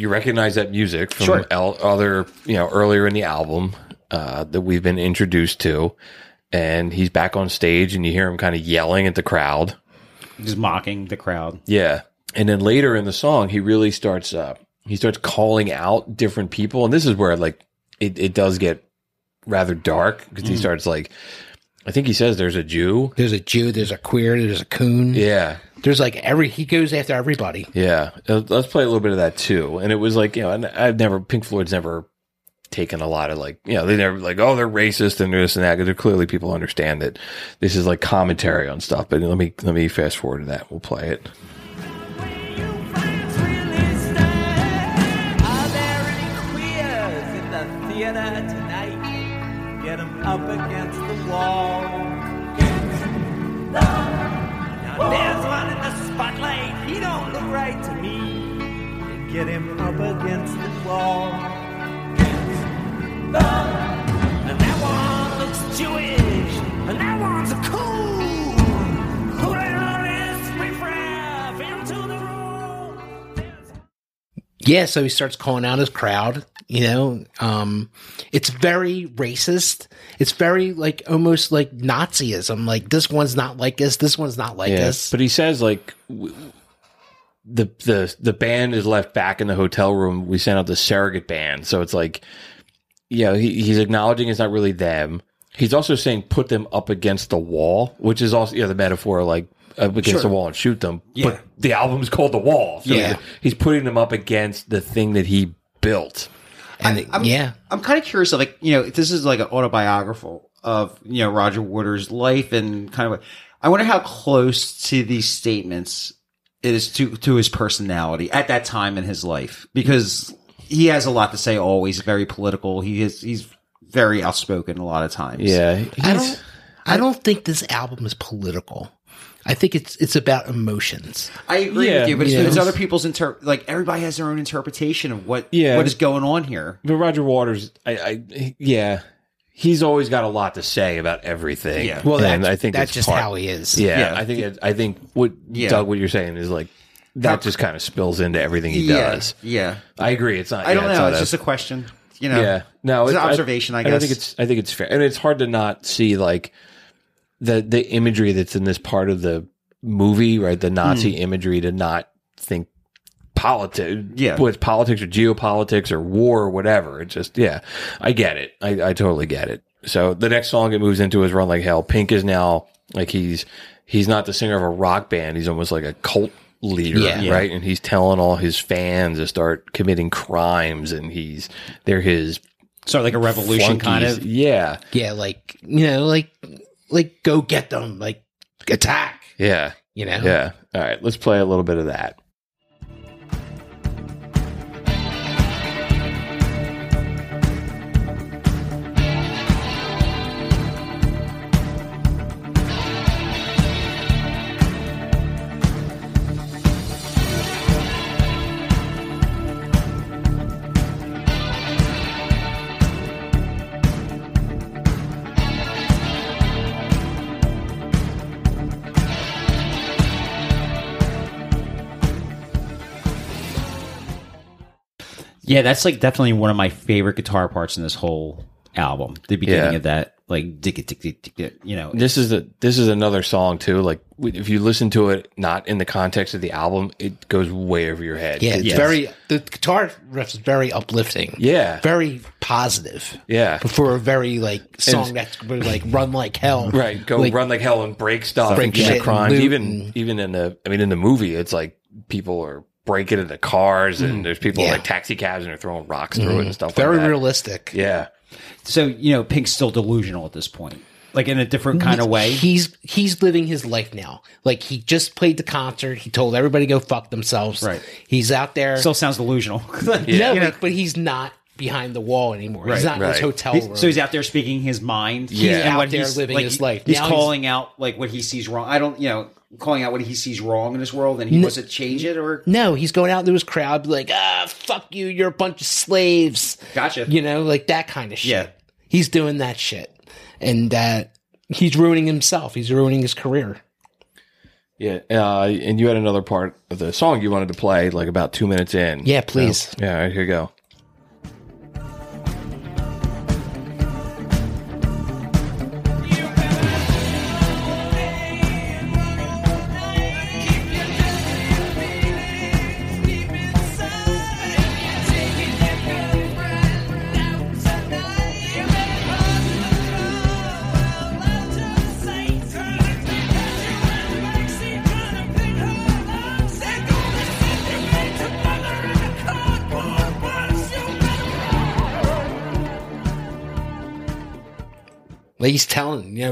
You recognize that music from Sure. el- other, you know, earlier in the album uh, that we've been introduced to, and he's back on stage, and you hear him kind of yelling at the crowd. Just mocking the crowd. Yeah. And then later in the song, he really starts, uh, he starts calling out different people. And this is where like it, it does get rather dark because he starts like, I think he says there's a Jew. There's a Jew. There's a queer. There's a coon. Yeah. There's like every. He goes after everybody. Yeah. Uh, Let's play a little bit of that too. And it was like, you know, and I've never, Pink Floyd's never taken a lot of like, you know, they never like, oh, they're racist and this and that. Because they're clearly people understand that this is like commentary on stuff. But let me, let me fast forward to that. We'll play it. Are there any queers in the theater tonight? Get 'em up against the wall. Get him up against the wall. And that one looks Jewish. And that one's a cool. Who the hell is into the room? Yeah. So he starts calling out his crowd. You know, um, it's very racist. It's very like almost like Nazism. Like this one's not like us. This one's not like us. But he says like w- the the the band is left back in the hotel room. We sent out the surrogate band, so it's like, yeah, he, he's acknowledging it's not really them. He's also saying put them up against the wall, which is also yeah the metaphor like up against the wall and shoot them. Yeah. But the album's called The Wall. So Yeah. he's, he's putting them up against the thing that he built. and it- yeah, I'm kind of curious, of like you know, this is like an autobiographical of you know Roger Waters' life and kind of. I wonder how close to these statements it is to to his personality at that time in his life because he has a lot to say. Always very political. He is he's very outspoken a lot of times. Yeah, I don't. I don't think this album is political. I think it's it's about emotions. I agree Yeah, with you, but it's, yeah. it's other people's inter like everybody has their own interpretation of what Yeah. what is going on here. But Roger Waters, I, I yeah, he's always got a lot to say about everything. Yeah. Well, and that's, I think that's just part- how he is. Yeah, Yeah. I think it, I think what Yeah. Doug, what you're saying is like that just kind of spills into everything he yeah, does. Yeah. I agree. It's not. I don't yeah, know. not It's a- just a question. You know. yeah. No, It's an observation, I and guess. think it's. I think it's fair, and it's hard to not see like the the imagery that's in this part of the movie, right? The Nazi Hmm. imagery to not think politics, Yeah. whether it's politics or geopolitics or war or whatever. It's just, yeah, I get it. I, I totally get it. So the next song it moves into is Run Like Hell. Pink is now like he's he's not the singer of a rock band. He's almost like a cult leader, Yeah. Yeah. right? And he's telling all his fans to start committing crimes, and he's they're his Sort of like a revolution kind of. Yeah, Yeah, like you know, like like go get them, like attack. yeah, You know. yeah. All right, let's play a little bit of that. Yeah, that's like definitely one of my favorite guitar parts in this whole album. The beginning Yeah. of that, like dick it, dick it, dick it, you know. This is a this is another song too. Like if you listen to it not in the context of the album, it goes way over your head. Yeah, it's Yes. very the guitar riff is very uplifting. Yeah. very positive. Yeah. but for a very like song that's gonna, like run like hell. Right, go Like, run like hell and break stuff, Break and commit shit, crimes. loot, Even even in the, I mean, in the movie, it's like people are breaking into cars, and mm. there's people Yeah. like taxi cabs, and they're throwing rocks through it mm-hmm. and stuff. Very like that. realistic. Yeah, So you know, Pink's still delusional at this point, like in a different kind of way. He's he's living his life now. Like he just played the concert. He told everybody to go fuck themselves. Right. He's out there. Still sounds delusional. [laughs] no, You know? but he's not behind the wall anymore. he's not in his right. hotel He's- room. so he's out there speaking his mind. Yeah. He's and out there he's- living like, his life. He's Now he's- calling out like what he sees wrong. I don't, you know, calling out what he sees wrong in this world, and he wants to change it. Or No, he's going out to his crowd, like, ah, fuck you, you're a bunch of slaves. Gotcha. You know, like that kind of shit. Yeah. He's doing that shit. And uh, he's ruining himself. He's ruining his career. yeah. Uh, and you had another part of the song you wanted to play, like about two minutes in. Yeah, please. Yeah, all right, here you go.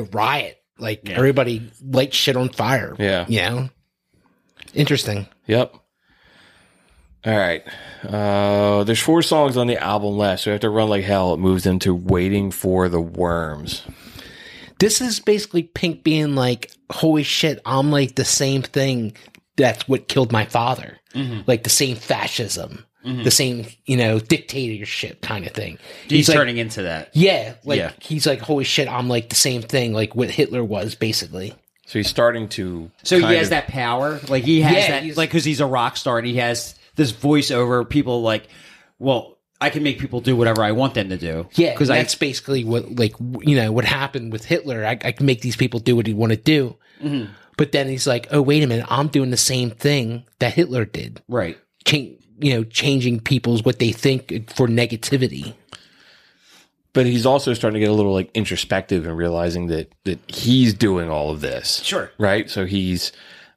Know, riot. Like everybody light shit on fire. Yeah. You know? Interesting. Yep. All right. Uh, there's four songs on the album left, so after Run Like Hell, it moves into Waiting for the Worms. This is basically Pink being like, holy shit, I'm like the same thing that's what killed my father. Mm-hmm. Like the same fascism, the same, you know, dictatorship kind of thing. he's, like, turning into that. Yeah, like Yeah. he's like, holy shit, I'm like the same thing, like what Hitler was basically. So he's starting to. So he has of- that power, like he has Yeah, that, he's- like because he's a rock star and he has this voiceover. People like, well, I can make people do whatever I want them to do. Yeah, because because I that's basically what, like, you know, what happened with Hitler. I, I can make these people do what he want to do, Mm-hmm. but then he's like, oh wait a minute, I'm doing the same thing that Hitler did. right. Change, you know, changing people's what they think for negativity. But he's also starting to get a little like introspective and realizing that that he's doing all of this. Sure. Right. So he's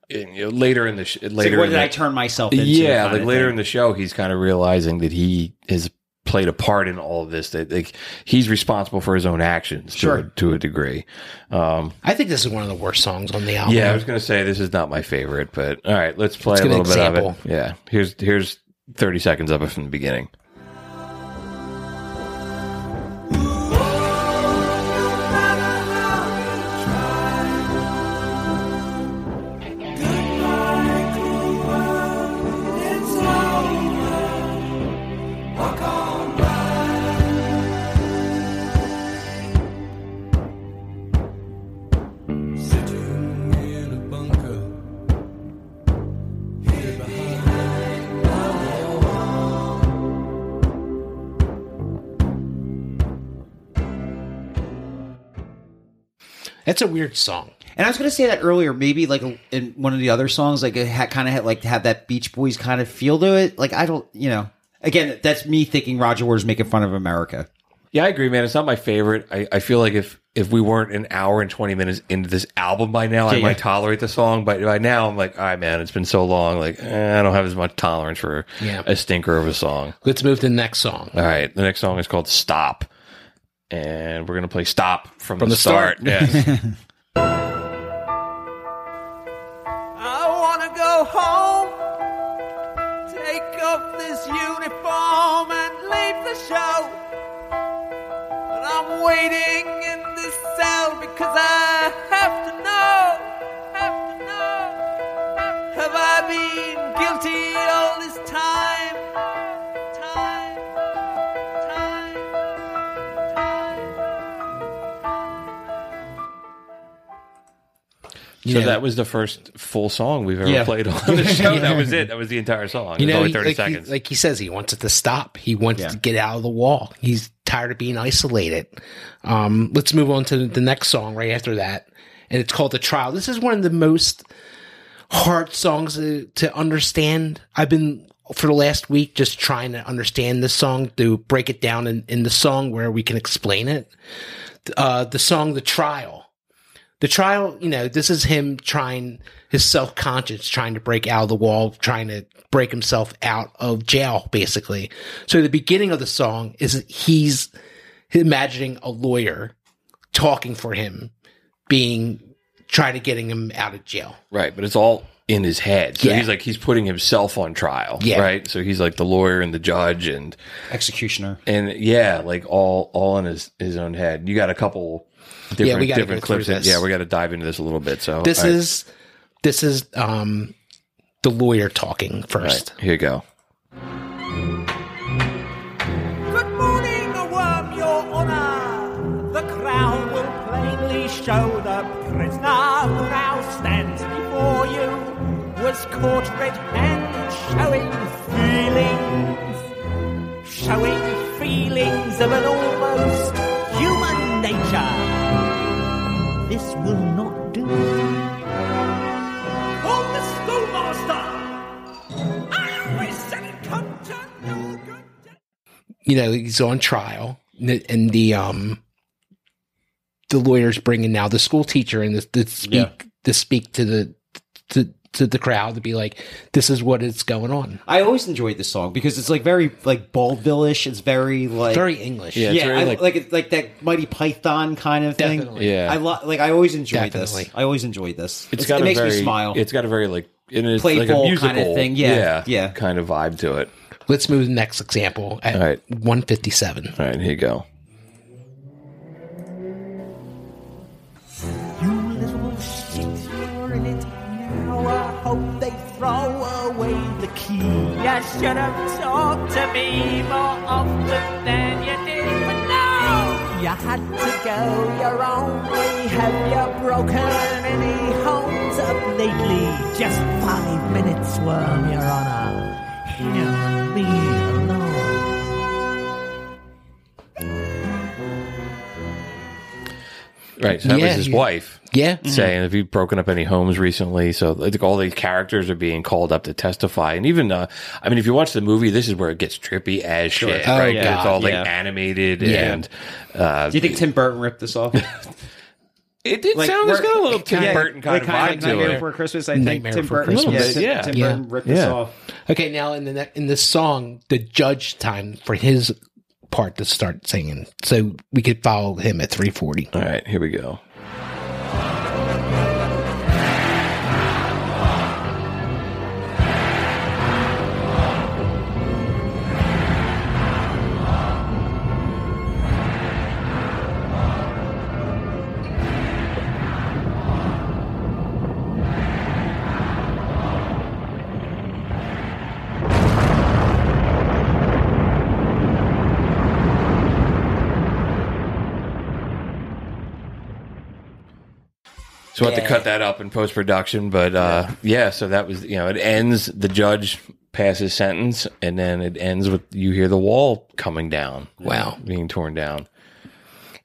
you know, later in the sh- later. like, what in did the, I turn myself into? yeah, like later thing. in the show, he's kind of realizing that he has played a part in all of this. That like he's responsible for his own actions Sure. to, a, to a degree. Um, I think this is one of the worst songs on the album. yeah, I was going to say this is not my favorite, but all right, let's play Let's a little bit of example. it. Yeah, here's here's thirty seconds of it from the beginning. That's a weird song. And I was going to say that earlier. Maybe like in one of the other songs, like it had kind of had like have that Beach Boys kind of feel to it. Like I don't, you know. Again, that's me thinking Roger Waters making fun of America. Yeah, I agree, man. It's not my favorite. I, I feel like if if we weren't an hour and twenty minutes into this album by now, I Yeah, might tolerate the song. But by now, I'm like, all right, man, it's been so long. Like, eh, I don't have as much tolerance for Yeah. a stinker of a song. Let's move to the next song. All right, the next song is called "Stop," and we're gonna play "Stop" from, From the, the start. Yes. [laughs] I wanna go home, take off this uniform and leave the show. But I'm waiting in this cell because I have to know, have to know. Have I been guilty all this time? Time, so know- that was the first full song we've ever Yeah. played on [laughs] the show. That was it. That was the entire song. You it was know, only he- thirty like, he, seconds. like he says, he wants it to stop. He wants Yeah. to get out of the wall. He's tired of being isolated. Um, let's move on to the next song right after that, and it's called "The Trial." This is one of the most hard songs to, to understand. I've been for the last week just trying to understand this song to break it down in, in the song where we can explain it. Uh, the song "The Trial." The trial, you know, this is him trying his self conscious, trying to break out of the wall, trying to break himself out of jail, basically. So the beginning of the song is he's imagining a lawyer talking for him, being trying to getting him out of jail. Right, but it's all in his head. So Yeah. he's like he's putting himself on trial. Yeah. Right. So he's like the lawyer and the judge and Executioner. and yeah, like all all in his his own head. You got a couple different Yeah, we gotta different go clips. In, this. yeah, we got to dive into this a little bit. So This all right. is this is um the lawyer talking first. right, here you go. Good morning, worm, your honor. The crown will plainly show the prisoner who now stands before you was caught red-handed, showing you know he's on trial and the, and the um the lawyer's bringing now the school teacher and the, to speak Yeah. to speak to the to to the crowd to be like this is what is going on I always enjoyed this song because it's like very like Vaudeville-ish. It's very like very english Yeah. it's yeah, very, I, like- like like like that Monty Python kind of thing. Yeah. I lo- like I always enjoyed Definitely. this. I always enjoyed this. It's It's- got it a makes very, me smile. It's got a very like it is like a Playful musical kind of thing. Yeah, Yeah, yeah. kind of vibe to it. Let's move to the next example at All right. 157 All right, here you go. You little shit, you're in it now. I hope they throw away the key. You should have talked to me more often than you did. But no, you had to go your own way. Have you broken any homes up lately? Just five minutes, worm, your honor. Him Right, so that Yeah, was his yeah. wife yeah saying if you've broken up any homes recently. So like all these characters are being called up to testify, and even uh, I mean, if you watch the movie, this is where it gets trippy as shit, Oh, right? yeah. it's all like Yeah. animated Yeah. and. Uh, Do you think Tim Burton ripped this off? [laughs] it did Like, sound it's we're- got a little Tim Yeah, Burton kind like of kinda vibe like to Nightmare it. Before Christmas. I think Nightmare Tim Before Burton. Christmas. Tim- Yeah. Tim Yeah. Burton ripped Yeah. this off. okay now in the in this song the judge time for his part to start singing so we could follow him at 340 All right, here we go. So I to cut that up in post production, but uh, yeah. So that was you know it ends. The judge passes sentence, and then it ends with you hear the wall coming down. Wow. being torn down.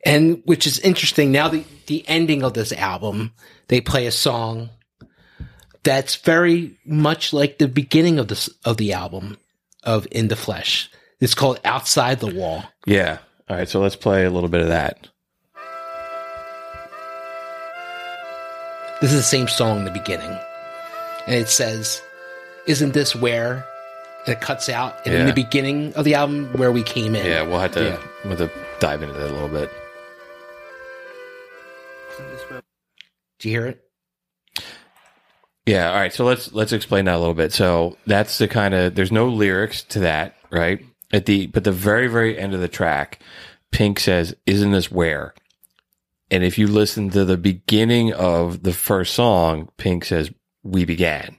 and which is interesting. Now the the ending of this album, they play a song that's very much like the beginning of this of the album of In the Flesh. It's called Outside the Wall. Yeah. All right. So let's play a little bit of that. This is the same song in the beginning. And it says, Isn't this where? And it cuts out. And in the beginning of the album, where we came in. Yeah. We'll have to, Yeah. we'll have to dive into that a little bit. Do you hear it? Yeah. All right. So let's let's explain that a little bit. So that's the kind of there's no lyrics to that, right? At the but the very very end of the track, Pink says, "Isn't this where?" And if you listen to the beginning of the first song, Pink says, "We began."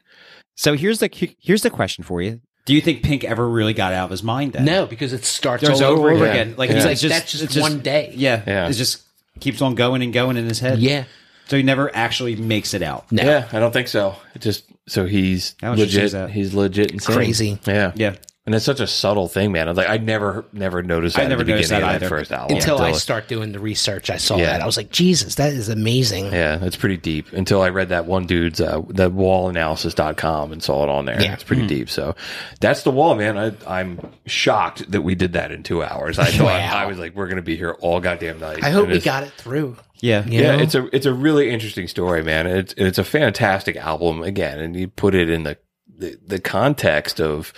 So here's the here's the question for you. Do you think Pink ever really got out of his mind then? No, because it starts Starts all over, over again. again. Like Yeah. he's It's like like, just, that's just it's one day. Yeah, Yeah. It just keeps on going and going in his head. Yeah. So he never actually makes it out. No. Yeah, I don't think so. It just so he's How much you legit. Uh, he's legit insane. Crazy. Yeah, Yeah. And it's such a subtle thing, man. I was like, I never, never noticed that. I at never the noticed beginning that of that either. first album Until I start doing the research, I saw Yeah. that. I was like, Jesus, that is amazing. Yeah, that's pretty deep. Until I read that one dude's uh, that wallanalysis.com and saw it on there. Yeah. It's pretty deep. So that's the wall, man. I, I'm shocked that we did that in two hours. I [laughs] thought Wow. I was like, we're gonna be here all goddamn night. I hope And we got it through. Yeah. You Yeah, know? it's a it's a really interesting story, man. It's it's a fantastic album again, and you put it in the the, the context of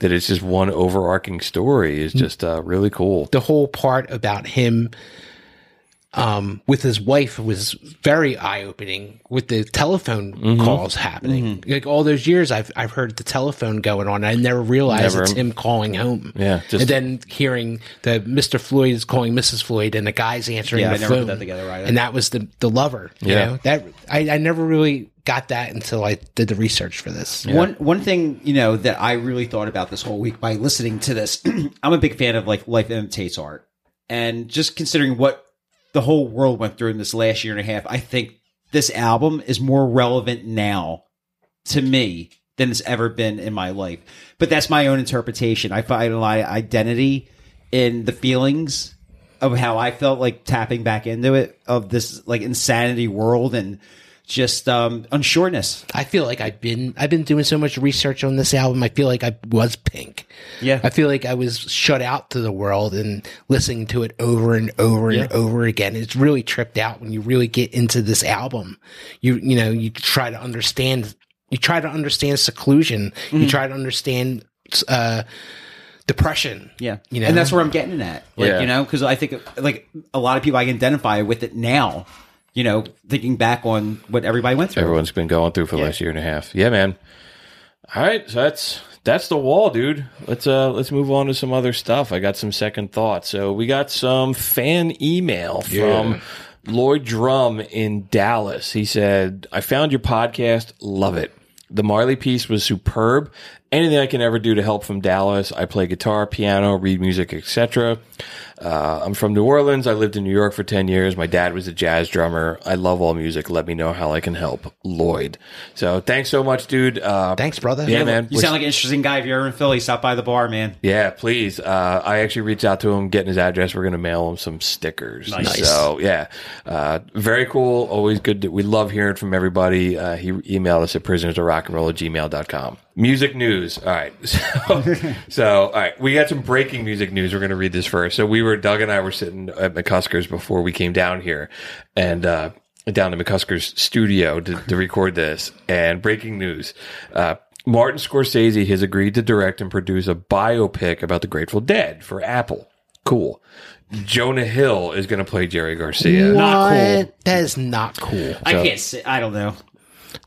that it's just one overarching story is just uh, really cool. the whole part about him um, with his wife was very eye opening with the telephone Mm-hmm. calls happening. Like all those years, I've I've heard the telephone going on. I never realized Never. it's him calling home. Yeah, just- and then hearing that Mr. Floyd is calling Mrs. Floyd, and the guy's answering Yeah, the I never put phone. that together either. And that was the the lover. You Yeah. know that I, I never really got that until I did the research for this. One one thing you know that I really thought about this whole week by listening to this, [clears throat] I'm a big fan of like life imitates art, and just considering what the whole world went through in this last year and a half, I think this album is more relevant now to me than it's ever been in my life. But that's my own interpretation. I find my identity in the feelings of how I felt like tapping back into it of this like insanity world and just um unsureness. I feel like I've been I've been doing so much research on this album. I feel like I was pink. Yeah. I feel like I was shut out to the world and listening to it over and over and over again. It's really tripped out when you really get into this album. You you know, you try to understand you try to understand seclusion. Mm-hmm. You try to understand uh depression. Yeah, You know? and that's where I'm getting at. Like, Yeah. you know, because I think like a lot of people I can identify with it now. You know, thinking back on what everybody went through. Everyone's been going through for the last year and a half. Yeah, man. All right, so that's that's the wall, dude. Let's uh let's move on to some other stuff. I got some second thoughts. So we got some fan email from Lloyd Drum in Dallas. He said, "I found your podcast, love it. The Marley piece was superb. Anything I can ever do to help from Dallas. I play guitar, piano, read music, etc. Uh, I'm from New Orleans. I lived in New York for 10 years. My dad was a jazz drummer. I love all music. Let me know how I can help. Lloyd. So thanks so much, dude. Uh, Thanks, brother. Yeah, man. You sound like an interesting guy. If you're ever in Philly, stop by the bar, man. Yeah, please. Uh, I actually reached out to him, getting his address. We're going to mail him some stickers. Nice. So, yeah, uh, very cool. Always good. To, we love hearing from everybody. Uh, he emailed us at prisoners of rock and roll at gmail.com. Music news. All right. [laughs] So, so, all right. We got some breaking music news. We're going to read this first. So, we were, Doug and I were sitting at McCusker's before we came down here and, uh, down to McCusker's studio to, to record this. And breaking news. Uh, Martin Scorsese has agreed to direct and produce a biopic about the Grateful Dead for Apple. Cool. Jonah Hill is going to play Jerry Garcia. Not cool. That is not cool. I can't say. I don't know.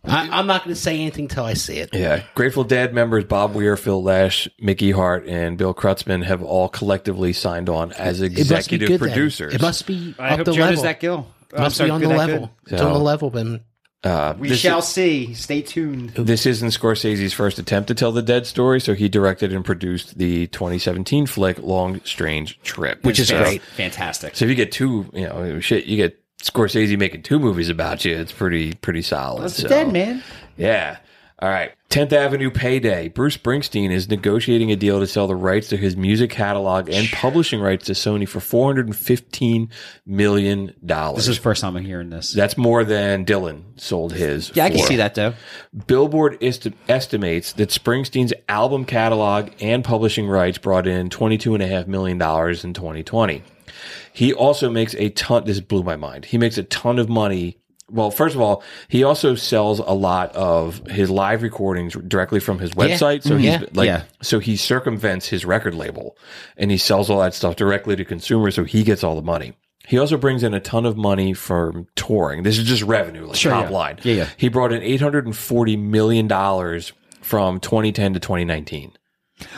I, I'm not going to say anything till I see it. Yeah. Grateful Dead members Bob Weir, Phil Lesh, Mickey Hart, and Bill Kreutzmann have all collectively signed on as It must be executive then. producers. It must be I up hope the Jonas level. that gill. It must be on the level. It's So- on the level, Ben. uh, We shall is- see. Stay tuned. This isn't Scorsese's first attempt to tell the Dead story, so he directed and produced the 2017 flick Long Strange Trip, Which is So- great. Fantastic. So if you get two, you know, shit, you get Scorsese making two movies about you. It's pretty pretty solid. That's so. dead, man. Yeah. All right. 10th Avenue Payday. Bruce Springsteen is negotiating a deal to sell the rights to his music catalog and publishing rights to Sony for $415 million. This is the first time I'm hearing this. That's more than Dylan sold his. yeah, I can see that though. Billboard est- estimates that Springsteen's album catalog and publishing rights brought in $22.5 million in 2020. He also makes a ton, this blew my mind. He makes a ton of money. Well, first of all, he also sells a lot of his live recordings directly from his website. So mm-hmm. he's Yeah. like, Yeah. so he circumvents his record label and he sells all that stuff directly to consumers. So he gets all the money. He also brings in a ton of money from touring. This is just revenue, like Sure, top yeah. line. Yeah, yeah. He brought in $840 million from 2010 to 2019.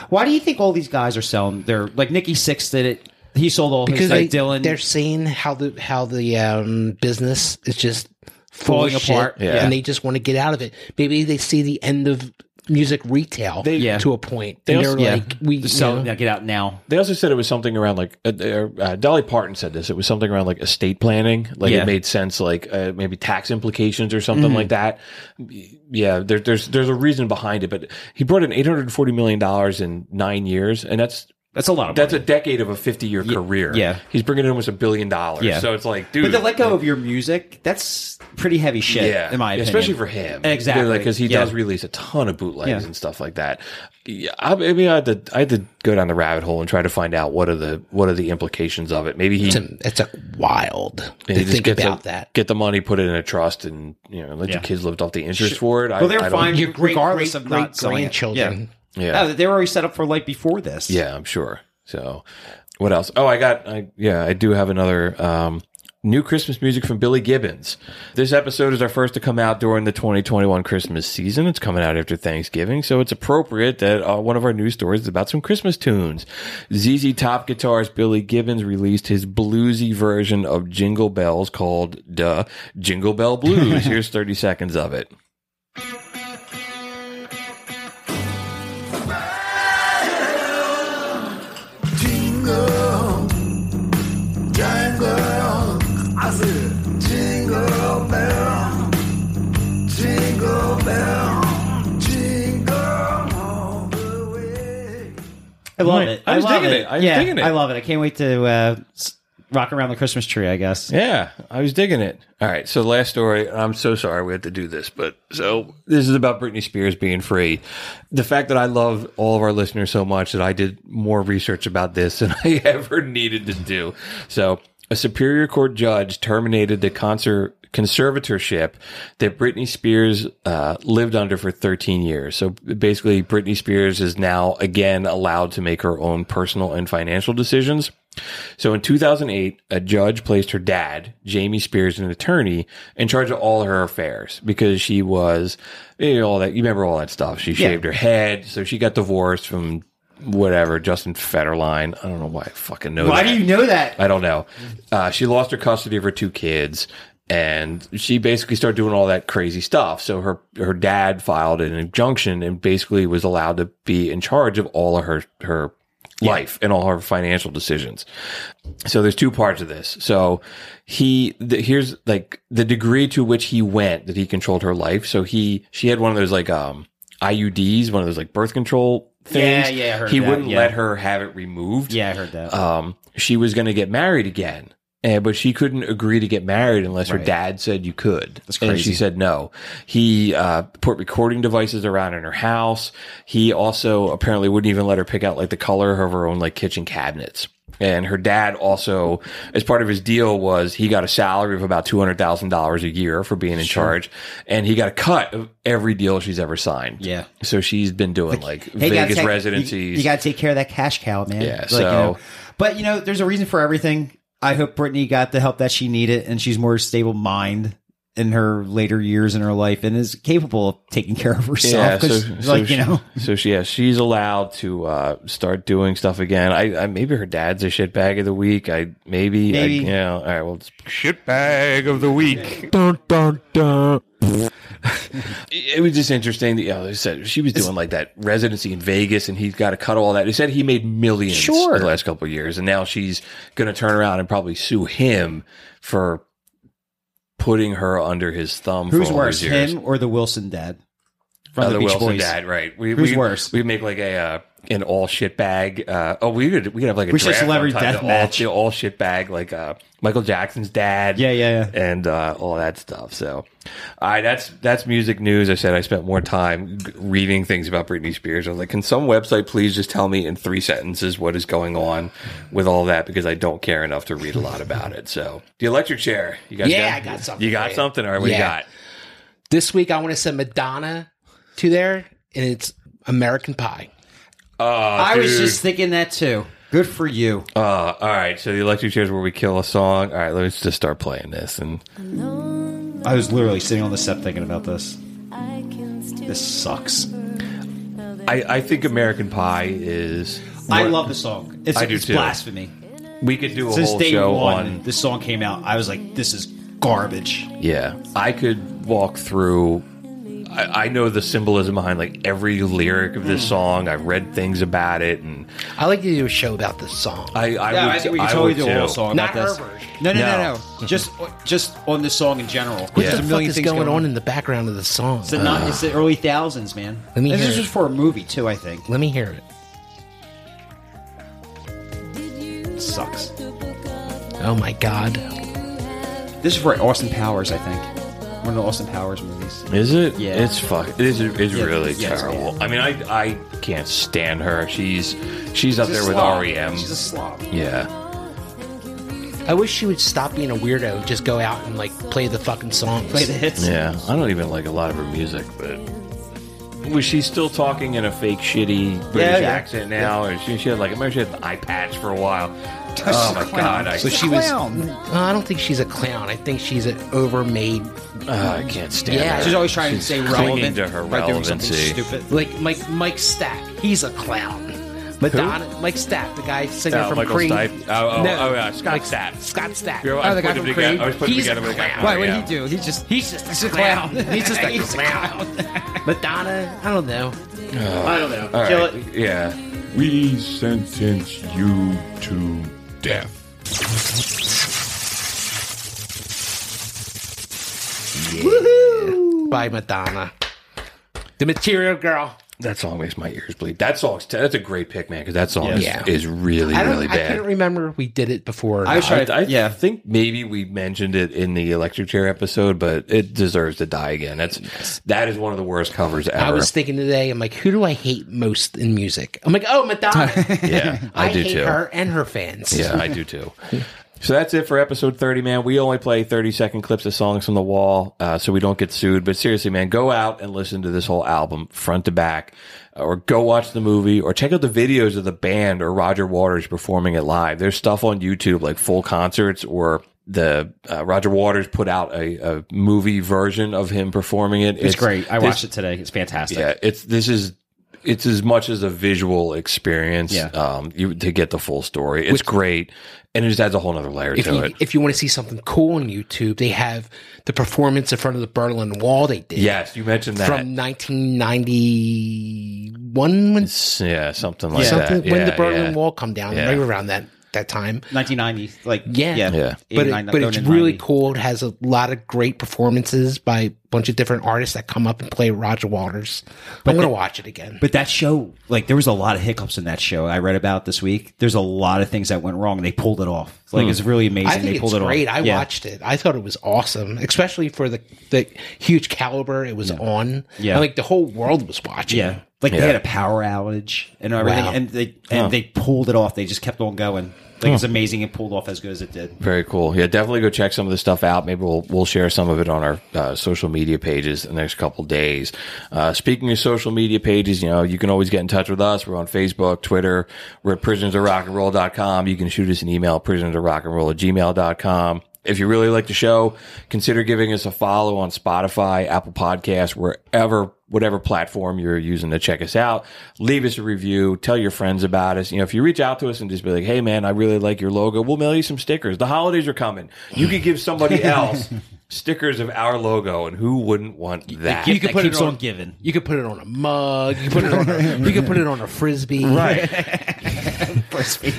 Why do you think all these guys are selling? They're like Nikki Sixx did it. He sold all because his like they, Dylan. they're seeing how the how the um, business is just Falling apart. Yeah. and they just want to get out of it. Maybe they see the end of music retail Yeah. to a point, They and also- they're yeah, like, we you so know, yeah, get out now. They also said it was something around like uh, uh, Dolly Parton said this. It was something around like estate planning. Like Yeah. it made sense, like uh, maybe tax implications or something Mm-hmm. like that. Yeah, there, there's there's a reason behind it. But he brought in 840 million dollars in nine years, and that's That's a lot of that's money. a decade of a 50 year career. yeah. he's bringing in almost a billion dollars. Yeah. so it's like, dude, but to let go of your music, that's pretty heavy shit. yeah, in my opinion. especially for him, Exactly. because he Yeah. does release a ton of bootlegs Yeah. and stuff like that. Yeah, I, mean, I had to I had to go down the rabbit hole and try to find out what are the what are the implications of it. Maybe he it's, a, it's a wild and to just think get about the, that. Get the money, put it in a trust, and you know let Yeah. your kids live off the interest for it. I, Well, they're I don't- fine. Your great regardless great of great not selling it. grandchildren. Yeah, Oh, they were already set up for life before this. yeah, I'm sure. So, what else? Oh, I got. I, yeah, I do have another um, new Christmas music from Billy Gibbons. This episode is our first to come out during the 2021 Christmas season. It's coming out after Thanksgiving, so it's appropriate that uh, one of our news stories is about some Christmas tunes. ZZ Top guitarist Billy Gibbons released his bluesy version of Jingle Bells called "Duh Jingle Bell Blues." [laughs] Here's 30 seconds of it. I love it. I was love digging it. I was yeah, digging it. I love it. I can't wait to uh, s- rock around the Christmas tree. I guess. Yeah, I was digging it. All right, so last story. I'm so sorry we had to do this, but so this is about Britney Spears being free. The fact that I love all of our listeners so much that I did more research about this [laughs] than I ever needed to do. So, a Superior Court judge terminated the concert conservatorship that Britney Spears uh, lived under for 13 years. So basically, Britney Spears is now again allowed to make her own personal and financial decisions. So in 2008, a judge placed her dad, Jamie Spears, an attorney, in charge of all her affairs because she was, you know, all that. You remember all that stuff. She shaved her head, so she got divorced from whatever Justin Federline. I don't know why I fucking know. Why that. do you know that? I don't know. Uh, she lost her custody of her two kids, and she basically started doing all that crazy stuff. So her her dad filed an injunction and basically was allowed to be in charge of all of her her life and all her financial decisions. So there's two parts of this. So he the, here's like the degree to which he went that he controlled her life. So he she had one of those like um IUDs, one of those like birth control things. Yeah, yeah, I heard he that, wouldn't yeah. let her have it removed Yeah, I heard that. um, she was going to get married again. And, but she couldn't agree to get married unless her dad said you could. That's And she said no. He uh, put recording devices around in her house. He also apparently wouldn't even let her pick out like the color of her own like kitchen cabinets. And her dad also, as part of his deal, was he got a salary of about two hundred thousand dollars a year for being in charge, and he got a cut of every deal she's ever signed. Yeah. So she's been doing like Hey, you gotta Vegas take- residencies. You, you got to take care of that cash cow, man. Yeah, Like, so- you know. but you know, there's a reason for everything. I hope Britney got the help that she needed, and she's more stable mind in her later years in her life, and is capable of taking care of herself. 'cause, like she, you know, so she, yeah, she's allowed to uh, start doing stuff again. I, I maybe her dad's a shitbag of the week. I maybe, Maybe. I, you know, all right. Well, it's shitbag of the week. dun dun dun. It was just interesting. That, you know, they said she was doing like that residency in Vegas, and he's got to cut all that. He said he made millions Sure. in the last couple of years, and now she's going to turn around and probably sue him for putting her under his thumb. who's worse, him or the Wilson dad? from Uh, the, Beach Wilson Boys. dad, right? We, Who's we, worse? We make like a uh, an all shit bag. Uh, oh, we could we could have like a We should celebrity death the match. all, the all shit bag, like uh, Michael Jackson's dad. Yeah, yeah, yeah. and uh, all that stuff. So, all right, that's that's music news. I said I spent more time reading things about Britney Spears. I was like, can some website please just tell me in three sentences what is going on with all that because I don't care enough to read a lot about it. So, the electric chair, you guys, Yeah, I got something You got you. something, or what you got? This week I want to send Madonna to there, and it's American Pie. Oh, I was dude. just thinking that too. Good for you. Uh, all right, so the electric chair is where we kill a song. All right, let's just start playing this. And I was literally sitting on the set thinking about this. This sucks. I, I think American Pie is. I love the song. It's, I do it's too. blasphemy. We could do a Since whole day show one, on. this song came out. I was like, this is garbage. Yeah, I could walk through. I, I know the symbolism behind like every lyric of Hmm. this song. I've read things about it, and I like to do a show about this song. I, I yeah, would. I think we I totally would do a whole song Not about this. her version. No, no, no, No. no. just, just on the song in general. what Yeah. the There's a fuck million is things going on in the background of the song? It's the, not, it's the early thousands, man. Let me this hear is it. just for a movie too. I think Let me hear it. it sucks. Oh my god. This is for Austin Powers. I think one of the Austin Powers movies. Is it? Yeah. It's fuck. It is. It's Yeah, really yeah, it's terrible. bad. I mean, I I can't stand her. She's she's up She's there with slob. REM. She's a slob. yeah. I wish she would stop being a weirdo and just go out and like play the fucking songs. Play the hits. Yeah, I don't even like a lot of her music, but was she still talking in a fake shitty British yeah. accent now? Or she, she had like, I remember she had an eye patch for a while. Oh my god, I, So she was. Uh, I don't think she's a clown. I think she's an overmade. uh, I can't stand Yeah. her. She's always trying to stay clinging relevant to her by doing something relevancy. stupid. Like Mike Mike Stack. He's a clown. Madonna, Mike Stack, the guy singing Oh, from Michael Creed. Stipe. Oh, oh, oh, yeah, Scott Mike- Stapp. Scott Stapp. You're- I oh, the put guy them from together- Creed. I was putting He's together a with a clown. Why? What yeah. did he do? He just He's just a clown. clown. [laughs] He's just a [laughs] He's a clown. Madonna, I don't know. I don't know. All Kill right, it. Yeah. We sentence you to death. By Madonna. The Material Girl. That song makes my ears bleed. That song's that's a great pick, man, because that song is, Yeah. is really I don't. really I bad. can't remember if we did it before. or I was not. trying I, I Yeah. think maybe we mentioned it in the electric chair episode, but it deserves to die again. That's that is one of the worst covers ever. I was thinking today. I'm like, who do I hate most in music? I'm like, oh, Madonna. [laughs] yeah, I, I, do hate too. her and her fans. Yeah, I do too. [laughs] So that's it for episode 30, man. We only play 30 second clips of songs from the wall, uh, so we don't get sued. But seriously, man, go out and listen to this whole album front to back, or go watch the movie, or check out the videos of the band or Roger Waters performing it live. There's stuff on YouTube, like full concerts, or the uh, Roger Waters put out a, a movie version of him performing it. It's, great. I watched it today. It's fantastic. yeah, it's this is it's as much as a visual experience. Yeah. Um, you to get the full story. It's great, and it just adds a whole other layer to you, it. if you want to see something cool on YouTube, they have the performance in front of the Berlin Wall they did Yes, you mentioned that. from 1991 when, yeah, something like something that. when the Berlin yeah. Wall come down, Yeah. right around that that time. 1990. Like Yeah. yeah, Yeah. But, it, but it's really 90. cool. It has a lot of great performances by a bunch of different artists that come up and play Roger Waters. I'm going to watch it again. But that show, like, there was a lot of hiccups in that show. I read about this week. There's a lot of things that went wrong, they pulled it off. Like, hmm. it's really amazing. I think they it's pulled it off great. off. I Yeah. watched it. I thought it was awesome, especially for the the huge caliber it was on. Yeah. And, like the whole world was watching. Yeah, like Yeah. they had a power outage and everything, Wow. and they and they pulled it off. They just kept on going. Like it's amazing. It pulled off as good as it did. Very cool. Yeah, definitely go check some of this stuff out. Maybe we'll we'll share some of it on our uh, social media pages in the next couple days. Uh, speaking of social media pages, you know, you can always get in touch with us. We're on Facebook, Twitter. We're at prisonersofrockandroll.com. You can shoot us an email, prisonersofrockandroll at gmail.com. If you really like the show, consider giving us a follow on Spotify, Apple Podcasts, wherever, whatever platform you're using to check us out. Leave us a review. Tell your friends about us. You know, if you reach out to us and just be like, "Hey, man, I really like your logo," we'll mail you some stickers. The holidays are coming. You could give somebody [laughs] else stickers of our logo, and who wouldn't want that? You could That put it on, on giving. You could put it on a mug. You could put it on. A, you could put it on a frisbee. Right. [laughs] crispy.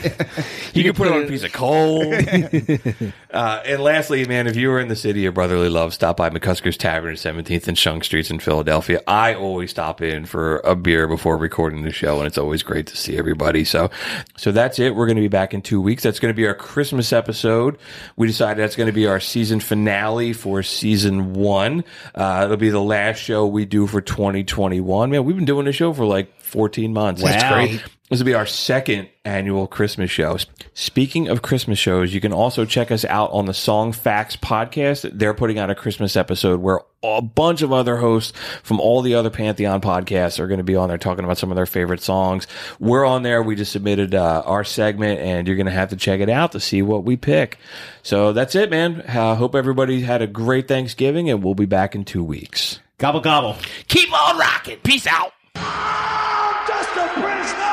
You can put it on a piece of coal. [laughs] uh, and lastly, man, if you were in the city of brotherly love, stop by McCusker's Tavern at 17th and Shunk Streets in Philadelphia. I always stop in for a beer before recording the show, and it's always great to see everybody. So, so that's it. We're going to be back in two weeks. That's going to be our Christmas episode. We decided that's going to be our season finale for season one. Uh, it'll be the last show we do for 2021. Man, we've been doing the show for like 14 months. That's Wow. great. This will be our second annual Christmas show. Speaking of Christmas shows, you can also check us out on the Songfacts podcast. They're putting out a Christmas episode where a bunch of other hosts from all the other Pantheon podcasts are going to be on there talking about some of their favorite songs. We're on there. We just submitted uh, our segment, and you're going to have to check it out to see what we pick. So that's it, man. I hope everybody had a great Thanksgiving, and we'll be back in two weeks. gobble gobble. Keep on rocking. Peace out. Just a prisoner!